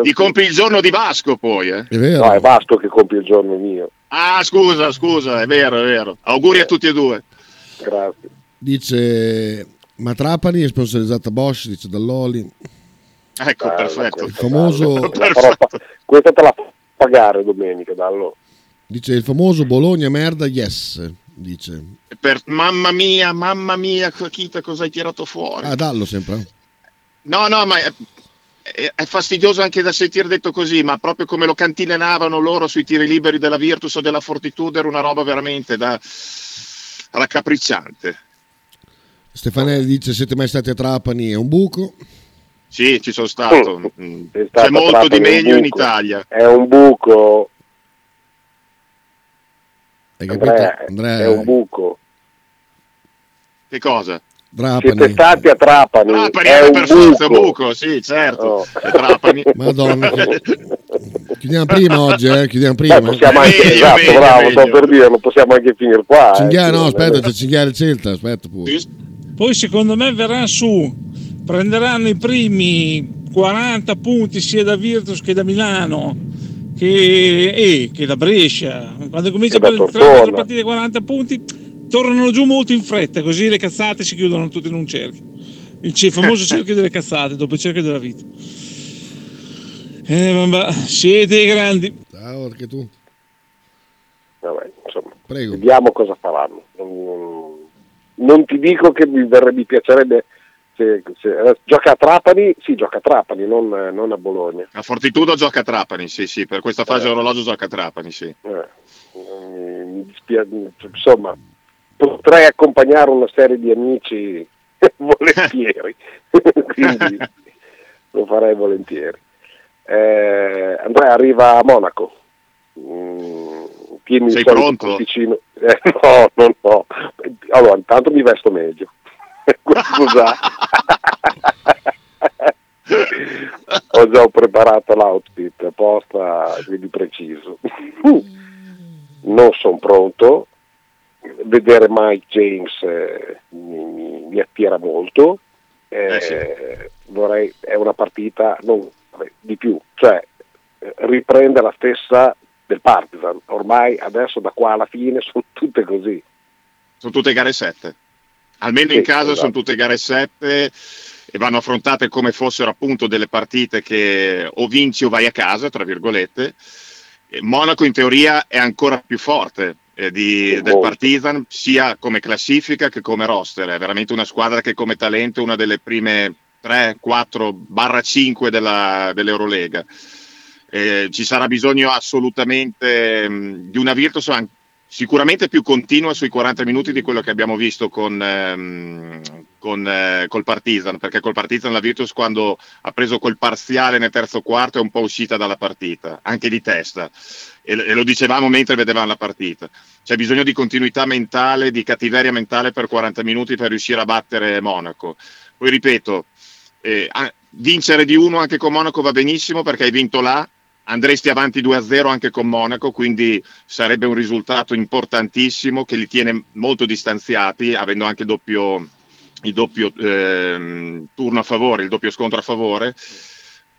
Speaker 6: Ti compi il giorno di Vasco poi, eh?
Speaker 2: È vero.
Speaker 1: No, è Vasco che compie il giorno mio.
Speaker 6: Ah, scusa, scusa, è vero, è vero. Auguri a tutti e due.
Speaker 1: Grazie.
Speaker 2: Dice ma Trapani è sponsorizzata Bosch, dice Dall'Oli.
Speaker 6: Ecco,
Speaker 1: Bella
Speaker 6: perfetto.
Speaker 2: Il famoso,
Speaker 1: pa- questa te la fa pagare domenica, dallo.
Speaker 2: dice il famoso Bologna merda, yes. Dice.
Speaker 6: Per, mamma mia, mamma mia, Chita, cosa hai tirato fuori?
Speaker 2: Ah, Dallo sempre.
Speaker 6: No, no, ma è, è- è fastidioso anche da sentire detto così, ma proprio come lo cantilenavano loro sui tiri liberi della Virtus o della Fortitudo era una roba veramente da raccapricciante.
Speaker 2: Stefanelli dice siete mai stati a Trapani, è un buco.
Speaker 6: Sì, ci sono stato. Mm,
Speaker 1: È
Speaker 6: C'è molto di
Speaker 1: Trapani, è
Speaker 6: meglio in
Speaker 1: buco.
Speaker 6: Italia.
Speaker 1: È un buco,
Speaker 2: Hai capito?
Speaker 1: Andrea,
Speaker 2: Andrea,
Speaker 1: è un buco.
Speaker 6: Che cosa?
Speaker 1: Siete stati a Trapani.
Speaker 6: Trapani
Speaker 1: è un
Speaker 6: per forza
Speaker 1: buco.
Speaker 6: buco, sì, certo.
Speaker 1: Oh.
Speaker 6: E Trapani.
Speaker 2: Madonna. Chiudiamo prima oggi, eh? Chiudiamo
Speaker 1: Beh,
Speaker 2: prima.
Speaker 1: possiamo anche,
Speaker 6: meglio,
Speaker 1: esatto,
Speaker 6: meglio,
Speaker 1: bravo, sto
Speaker 6: meglio.
Speaker 1: per dire, non possiamo anche finire qua. eh.
Speaker 2: Cinghiale, no,
Speaker 1: Sì,
Speaker 2: aspetta,
Speaker 1: non è-
Speaker 2: c'è Cinghiale Celta, aspetta pure.
Speaker 8: Poi secondo me verranno su, prenderanno i primi 40 punti sia da Virtus che da Milano, che, eh, che da Brescia. Quando comincia a prendere
Speaker 1: Tortona.
Speaker 8: 3 partite 40 punti, tornano giù molto in fretta, così le cazzate si chiudono tutte in un cerchio. Il famoso cerchio delle cazzate, dopo il cerchio della vita. Eh, vabbè, siete grandi.
Speaker 2: Ciao, anche tu.
Speaker 1: Vabbè, insomma,
Speaker 2: Prego.
Speaker 1: vediamo cosa faranno. Non, non ti dico che mi, verrebbe, mi piacerebbe se, se- eh, gioca a Trapani, sì, gioca a Trapani, non, non a Bologna.
Speaker 6: A Fortitudo gioca a Trapani, sì, sì, per questa fase
Speaker 1: Eh.
Speaker 6: orologio gioca a Trapani, sì.
Speaker 1: Eh, mi- mi dispia- insomma, potrei accompagnare una serie di amici volentieri, quindi lo farei volentieri. Eh, Andrea arriva a Monaco. Mm,
Speaker 6: Sei pronto?
Speaker 1: Eh, no, no, no. Allora, intanto mi vesto meglio. Scusa. Ho già preparato l'outfit apposta, quindi preciso. Non sono pronto. Vedere Mike James eh, mi, mi- mi attira molto. Eh,
Speaker 6: Eh sì.
Speaker 1: vorrei, è una partita non, di più, cioè riprende la stessa del Partizan. Ormai adesso da qua alla fine sono tutte così.
Speaker 6: Sono tutte gare 7. Almeno in casa
Speaker 1: esatto.
Speaker 6: sono tutte gare 7 e vanno affrontate come fossero appunto delle partite che o vinci o vai a casa, tra virgolette. Monaco in teoria è ancora più forte eh, di- del. Partizan, sia come classifica che come roster. È veramente una squadra che come talento è una delle prime 3, 4, barra 5 della- dell'Eurolega. Eh, ci sarà bisogno assolutamente mh, di una Virtus sicuramente più continua sui 40 minuti di quello che abbiamo visto con, ehm, con, eh, col Partizan, perché col Partizan la Virtus quando ha preso quel parziale nel terzo quarto è un po' uscita dalla partita, anche di testa, e, e lo dicevamo mentre vedevamo la partita. C'è bisogno di continuità mentale, di cattiveria mentale per 40 minuti per riuscire a battere Monaco. Poi ripeto, eh, vincere di uno anche con Monaco va benissimo perché hai vinto là, andresti avanti 2-0 anche con Monaco, quindi sarebbe un risultato importantissimo che li tiene molto distanziati, avendo anche il doppio, il doppio ehm, turno a favore, il doppio scontro a favore.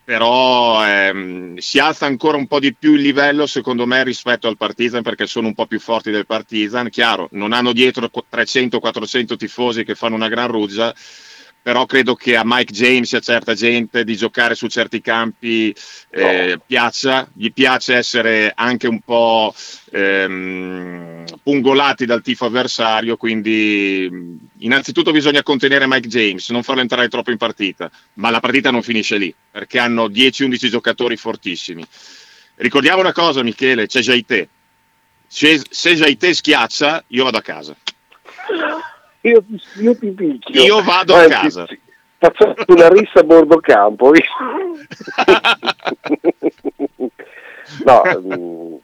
Speaker 6: Però ehm, si alza ancora un po' di più il livello, secondo me, rispetto al Partizan, perché sono un po' più forti del Partizan. Chiaro, non hanno dietro 300-400 tifosi che fanno una gran ruggia, però credo che a Mike James e a certa gente di giocare su certi campi eh, piaccia, gli piace essere anche un po' ehm, pungolati dal tifo avversario, quindi mh, innanzitutto bisogna contenere Mike James, non farlo entrare troppo in partita, ma la partita non finisce lì, perché hanno 10-11 giocatori fortissimi. Ricordiamo una cosa Michele, c'è Jaite. Se, se Jaite schiaccia, io vado a casa.
Speaker 1: Io, io ti picchio.
Speaker 6: Io vado a
Speaker 1: Anzi,
Speaker 6: casa.
Speaker 1: sì, Faccio una rissa a bordo campo. no, mm,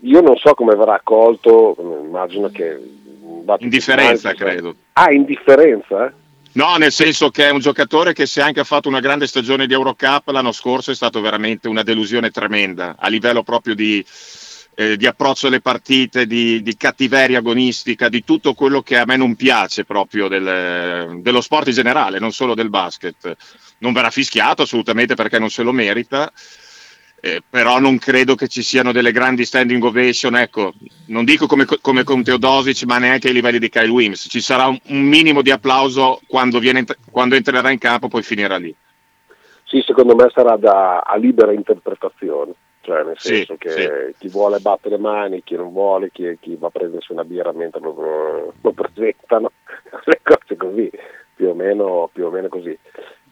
Speaker 1: io non so come verrà accolto, immagino che...
Speaker 6: Indifferenza, credo.
Speaker 1: Ah, indifferenza?
Speaker 6: No, nel senso che è un giocatore che se anche ha fatto una grande stagione di Eurocup l'anno scorso è stato veramente una delusione tremenda a livello proprio di, eh, di approccio alle partite, di, di cattiveria agonistica, di tutto quello che a me non piace proprio del- dello sport in generale, non solo del basket. Non verrà fischiato assolutamente perché non se lo merita. eh, però non credo che ci siano delle grandi standing ovation, ecco, non dico come, come con Teodosic, ma neanche ai livelli di Kyle Wims. Ci sarà un, un minimo di applauso quando, viene, quando entrerà in campo, poi finirà lì.
Speaker 1: Sì, secondo me sarà da, a libera interpretazione, cioè nel
Speaker 6: Sì,
Speaker 1: senso che chi vuole battere le mani, chi non vuole, chi, chi va a prendersi una birra mentre lo, lo presentano, le cose così, più o meno, più o meno così.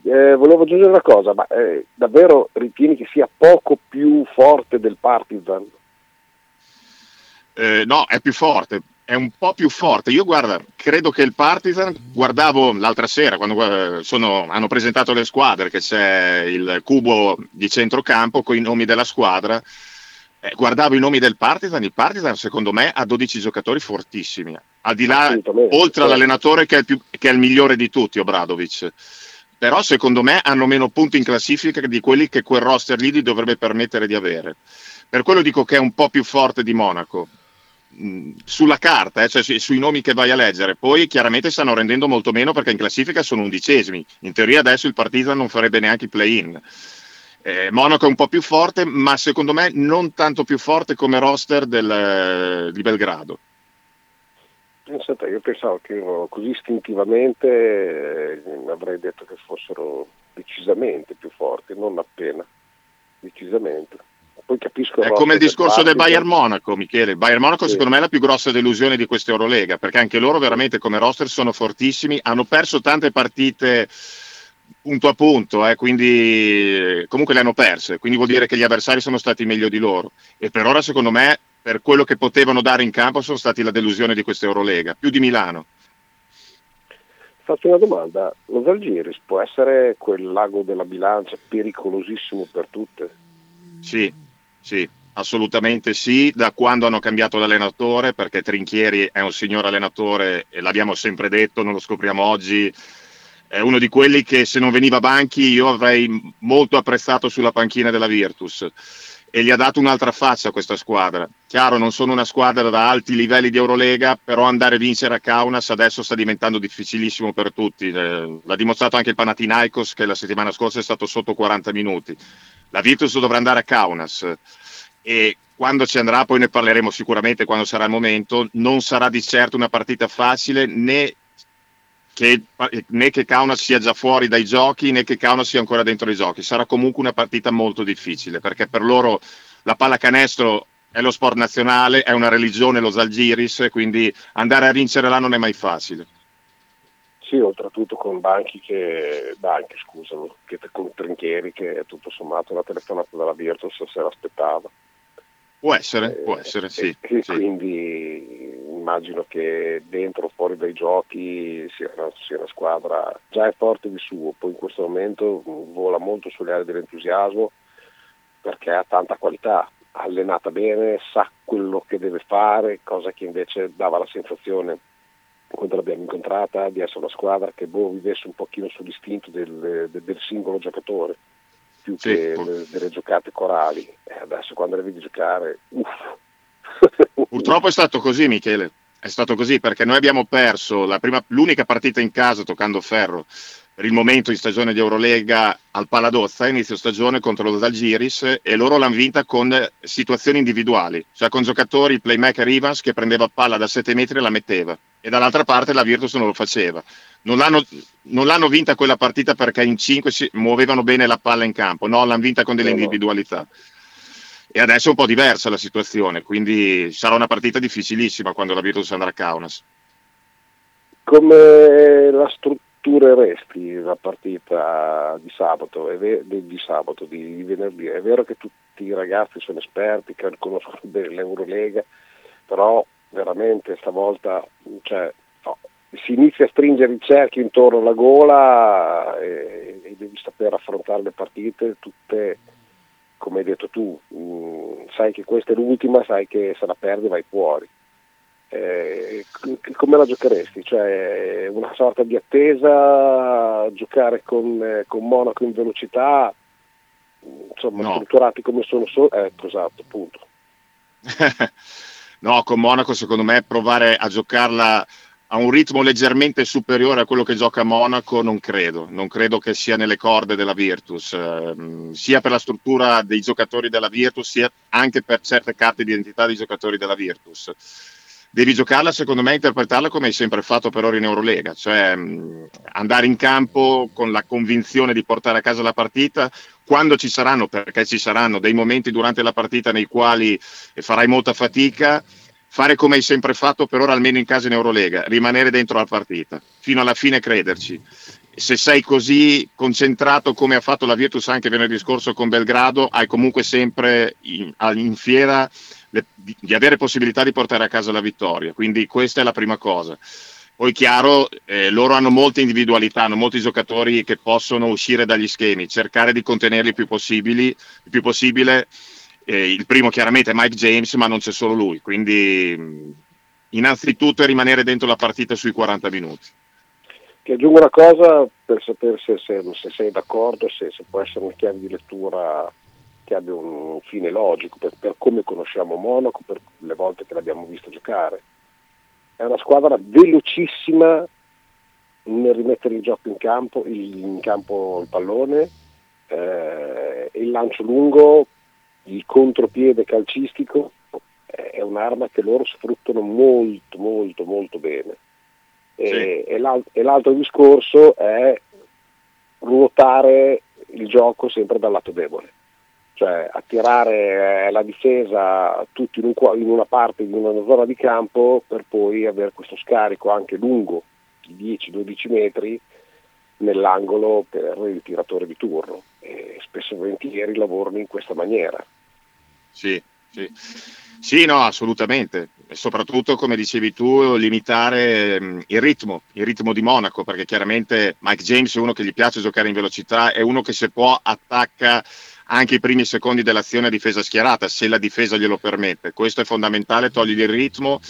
Speaker 1: Eh, volevo aggiungere una cosa, ma eh, davvero ritieni che sia poco più forte del Partizan?
Speaker 6: Eh, no, è più forte, è un po' più forte. Io guarda, credo che il Partizan, guardavo l'altra sera quando eh, sono- hanno presentato le squadre, che c'è il cubo di centrocampo con i nomi della squadra. eh, guardavo i nomi del Partizan, il Partizan secondo me ha 12 giocatori fortissimi, al di là, oltre
Speaker 1: certo.
Speaker 6: all'allenatore che è, il più- che è il migliore di tutti, Obradovic. Però secondo me hanno meno punti in classifica di quelli che quel roster lì gli dovrebbe permettere di avere. Per quello dico che è un po' più forte di Monaco. Sulla carta, eh, cioè su- sui nomi che vai a leggere, poi chiaramente stanno rendendo molto meno perché in classifica sono undicesimi. In teoria adesso il Partizan non farebbe neanche i play-in. Eh, Monaco è un po' più forte, ma secondo me non tanto più forte come roster del- di Belgrado.
Speaker 1: Pensate, io pensavo che erano così istintivamente eh, avrei detto che fossero decisamente più forti, non appena, decisamente. Poi capisco
Speaker 6: È come il discorso del. Bayern Monaco, Michele. Bayern Monaco
Speaker 1: Sì.
Speaker 6: secondo me è la più grossa delusione di questa Eurolega, perché anche loro veramente come roster sono fortissimi, hanno perso tante partite punto a punto, eh, quindi comunque le hanno perse, quindi vuol dire che gli avversari sono stati meglio di loro. E per ora secondo me, per quello che potevano dare in campo, sono stati la delusione di questa Eurolega, più di Milano.
Speaker 1: Faccio una domanda, lo Zalgiris può essere quel lago della bilancia pericolosissimo per tutte?
Speaker 6: Sì, sì, assolutamente sì, da quando hanno cambiato l'allenatore, perché Trinchieri è un signor allenatore e l'abbiamo sempre detto, non lo scopriamo oggi, è uno di quelli che se non veniva banchi io avrei molto apprezzato sulla panchina della Virtus e gli ha dato un'altra faccia a questa squadra. Chiaro, non sono una squadra da alti livelli di Eurolega, però andare a vincere a Kaunas adesso sta diventando difficilissimo per tutti. Eh, l'ha dimostrato anche il Panathinaikos che la settimana scorsa è stato sotto 40 minuti. La Virtus dovrà andare a Kaunas e quando ci andrà, poi ne parleremo sicuramente quando sarà il momento, non sarà di certo una partita facile né che, né che Kaunas sia già fuori dai giochi né che Kaunas sia ancora dentro i giochi. Sarà comunque una partita molto difficile perché per loro la pallacanestro è lo sport nazionale, è una religione, lo Zalgiris, quindi andare a vincere là non è mai facile.
Speaker 1: Sì, oltretutto con banchi che, banchi scusami, che con Trinchieri che tutto sommato la telefonata dalla Virtus se l'aspettava.
Speaker 6: Può essere, può essere, sì.
Speaker 1: E
Speaker 6: sì.
Speaker 1: quindi immagino che dentro o fuori dai giochi sia una, sia una squadra già è forte di suo, poi in questo momento vola molto sulle aree dell'entusiasmo perché ha tanta qualità, allenata bene, sa quello che deve fare, cosa che invece dava la sensazione quando l'abbiamo incontrata di essere una squadra che boh, vivesse un pochino sull'istinto del, del- del singolo giocatore più
Speaker 6: Sì,
Speaker 1: che le- delle giocate corali. E adesso quando le vedi giocare, uff,
Speaker 6: Purtroppo è stato così, Michele. È stato così perché noi abbiamo perso la prima- l'unica partita in casa toccando ferro per il momento in stagione di Eurolega al Paladozza, inizio stagione contro lo Zalgiris e loro l'hanno vinta con eh, situazioni individuali, cioè con giocatori, il playmaker Ivans che prendeva palla da 7 metri e la metteva e dall'altra parte la Virtus non lo faceva. Non l'hanno, non l'hanno vinta quella partita perché in 5 si muovevano bene la palla in campo, no, l'hanno vinta con delle
Speaker 1: no.
Speaker 6: individualità. E adesso è un po' diversa la situazione, quindi sarà una partita difficilissima quando la Virtus andrà a Kaunas.
Speaker 1: come la struttureresti la partita di sabato, ve- di, sabato, di, di venerdì? È vero che tutti i ragazzi sono esperti, che conoscono bene l'Eurolega, però veramente stavolta cioè, no, si inizia a stringere il cerchio intorno alla gola e, e devi saper affrontare le partite tutte come hai detto tu, mh, sai che questa è l'ultima, sai che se la perdi vai fuori. Eh, come la giocheresti? Cioè una sorta di attesa, giocare con, eh, con Monaco in velocità, insomma
Speaker 6: No.
Speaker 1: strutturati come sono, so- ecco esatto, punto.
Speaker 6: no, con Monaco secondo me provare a giocarla a un ritmo leggermente superiore a quello che gioca Monaco non credo, non credo che sia nelle corde della Virtus, ehm, sia per la struttura dei giocatori della Virtus, sia anche per certe carte di identità dei giocatori della Virtus. Devi giocarla, secondo me, interpretarla come hai sempre fatto per ora in Eurolega, cioè mh, andare in campo con la convinzione di portare a casa la partita quando ci saranno, perché ci saranno dei momenti durante la partita nei quali farai molta fatica, fare come hai sempre fatto per ora almeno in casa in Eurolega, rimanere dentro la partita, fino alla fine crederci. Se sei così concentrato come ha fatto la Virtus anche venerdì scorso con Belgrado, hai comunque sempre in, in fiera le, di, di, avere possibilità di portare a casa la vittoria. Quindi questa è la prima cosa. Poi chiaro, eh, loro hanno molte individualità, hanno molti giocatori che possono uscire dagli schemi, cercare di contenerli il più, il più possibile. Eh, il primo chiaramente è Mike James, ma non c'è solo lui, quindi mh, innanzitutto è rimanere dentro la partita sui 40 minuti.
Speaker 1: Ti aggiungo una cosa per sapere se, se- se sei d'accordo, se, se può essere una chiave di lettura che abbia un fine logico per, per come conosciamo Monaco, per le volte che l'abbiamo visto giocare. È una squadra velocissima nel rimettere il gioco in campo, il, in campo il pallone, eh, il lancio lungo, il contropiede calcistico eh, è un'arma che loro sfruttano molto molto molto bene. E, e l'al- e l'altro discorso è ruotare il gioco sempre dal lato debole, cioè attirare eh, la difesa tutti in, un in una parte di una zona di campo per poi avere questo scarico anche lungo di 10-12 metri nell'angolo per il tiratore di turno e spesso e volentieri lavorano in questa maniera.
Speaker 6: Sì, sì. Sì, no, assolutamente. E soprattutto, come dicevi tu, limitare ehm, il ritmo, il ritmo di Monaco, perché chiaramente Mike James è uno che gli piace giocare in velocità, è uno che se può attacca anche i primi secondi dell'azione a difesa schierata, se la difesa glielo permette. Questo è fondamentale, togli il ritmo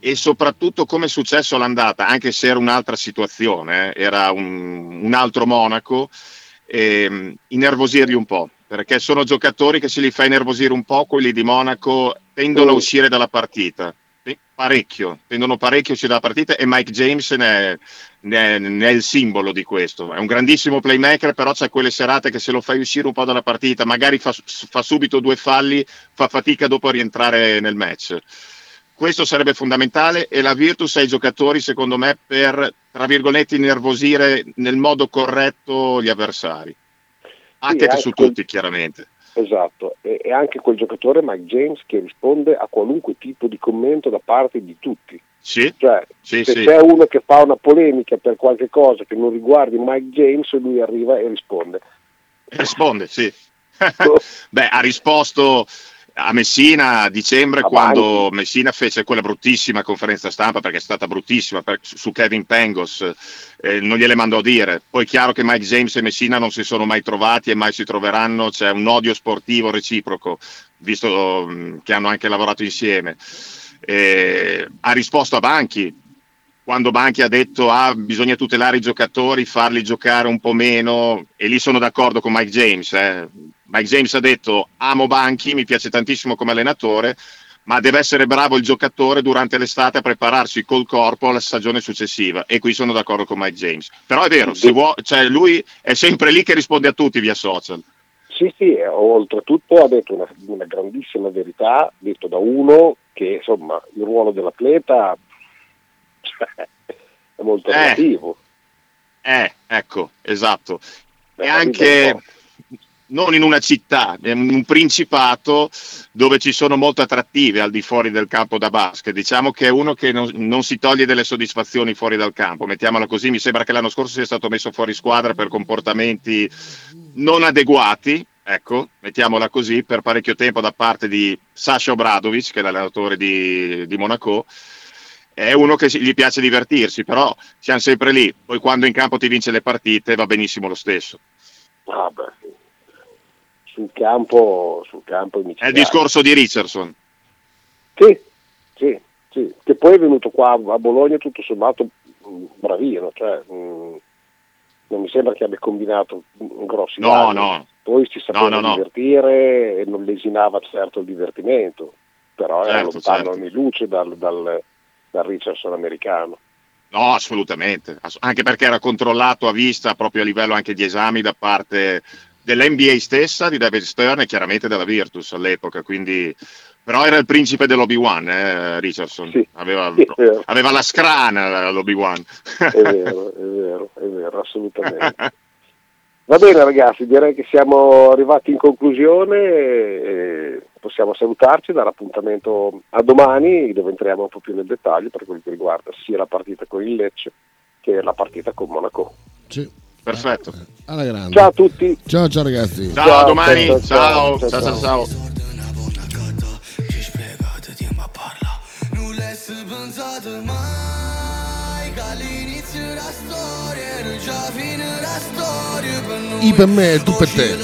Speaker 6: e soprattutto come è successo all'andata, anche se era un'altra situazione, eh, era un, un altro Monaco, ehm, innervosirli un po', perché sono giocatori che se li fai innervosire un po', quelli di Monaco tendono a uscire dalla partita. Sì, Parecchio, tendono parecchio uscire dalla partita e Mike James ne è, ne è- ne è il simbolo di questo. È un grandissimo playmaker, però c'è quelle serate che se lo fai uscire un po' dalla partita, magari fa, fa subito due falli, fa fatica dopo a rientrare nel match. Questo sarebbe fondamentale e la Virtus ha i giocatori, secondo me, per, tra virgolette, innervosire nel modo corretto gli avversari. Anche
Speaker 1: anche
Speaker 6: su
Speaker 1: quel-
Speaker 6: tutti, chiaramente.
Speaker 1: Esatto, e, e anche quel giocatore Mike James che risponde a qualunque tipo di commento da parte di tutti.
Speaker 6: Sì,
Speaker 1: Cioè,
Speaker 6: sì,
Speaker 1: se
Speaker 6: sì.
Speaker 1: c'è uno che fa una polemica per qualche cosa che non riguardi Mike James, lui arriva e risponde.
Speaker 6: Risponde, sì. Beh, ha risposto a Messina a dicembre quando Messina fece quella bruttissima conferenza stampa perché è stata bruttissima per- su Kevin Pengos, eh, non gliele mandò a dire. Poi è chiaro che Mike James e Messina non si sono mai trovati e mai si troveranno, c'è un odio sportivo reciproco, visto mh, che hanno anche lavorato insieme. Eh, ha risposto a Banchi, quando Banchi ha detto ah, bisogna tutelare i giocatori, farli giocare un po' meno, e lì sono d'accordo con Mike James. eh. Mike James ha detto amo Banchi, mi piace tantissimo come allenatore, ma deve essere bravo il giocatore durante l'estate a prepararsi col corpo alla stagione successiva. E qui sono d'accordo con Mike James. Però è vero, vuo- cioè, lui è sempre lì che risponde a tutti via social.
Speaker 1: Sì, sì, oltretutto ha detto una, una grandissima verità, detto da uno che insomma il ruolo dell'atleta cioè, è molto
Speaker 6: Eh.
Speaker 1: relativo.
Speaker 6: Eh, ecco, esatto.
Speaker 1: Beh,
Speaker 6: e anche
Speaker 1: è
Speaker 6: non in una città, in un principato dove ci sono molte attrattive al di fuori del campo da basket. Diciamo che è uno che non, non si toglie delle soddisfazioni fuori dal campo, mettiamola così. Mi sembra che l'anno scorso sia stato messo fuori squadra per comportamenti non adeguati, ecco, mettiamola così, per parecchio tempo da parte di Sasha Obradovic, che è l'allenatore di, di Monaco. È uno che gli piace divertirsi, però siamo sempre lì. Poi quando in campo ti vince le partite va benissimo lo stesso.
Speaker 1: Ah, beh, sul campo, sul campo
Speaker 6: È il discorso di Richardson.
Speaker 1: Sì, sì, sì, che poi è venuto qua a Bologna tutto sommato mh, bravino, cioè, mh, non mi sembra che abbia combinato grossi
Speaker 6: No,
Speaker 1: danni.
Speaker 6: no.
Speaker 1: Poi si sapeva
Speaker 6: No, no,
Speaker 1: divertire e non lesinava certo il divertimento, però era
Speaker 6: Certo,
Speaker 1: lontano
Speaker 6: certo.
Speaker 1: anni luce dal, dal, dal Richardson americano.
Speaker 6: No, assolutamente, Ass- anche perché era controllato a vista proprio a livello anche di esami da parte dell'NBA stessa, di David Stern e chiaramente della Virtus all'epoca, quindi però era il principe dell'Obi-Wan, eh, Richardson, aveva,
Speaker 1: Sì, è vero.
Speaker 6: aveva la scrana l'Obi-Wan.
Speaker 1: È vero, è vero, è vero, assolutamente. Va bene ragazzi, direi che siamo arrivati in conclusione e possiamo salutarci, dare appuntamento a domani dove entriamo un po' più nel dettaglio per quel che riguarda sia la partita con il Lecce che la partita con Monaco.
Speaker 2: Sì.
Speaker 6: Perfetto.
Speaker 2: Alla grande.
Speaker 1: Ciao a tutti.
Speaker 2: Ciao, ciao ragazzi.
Speaker 6: Ciao, a domani, ciao, ciao, ciao, ciao.
Speaker 9: Per noi
Speaker 2: I per me e tu per te.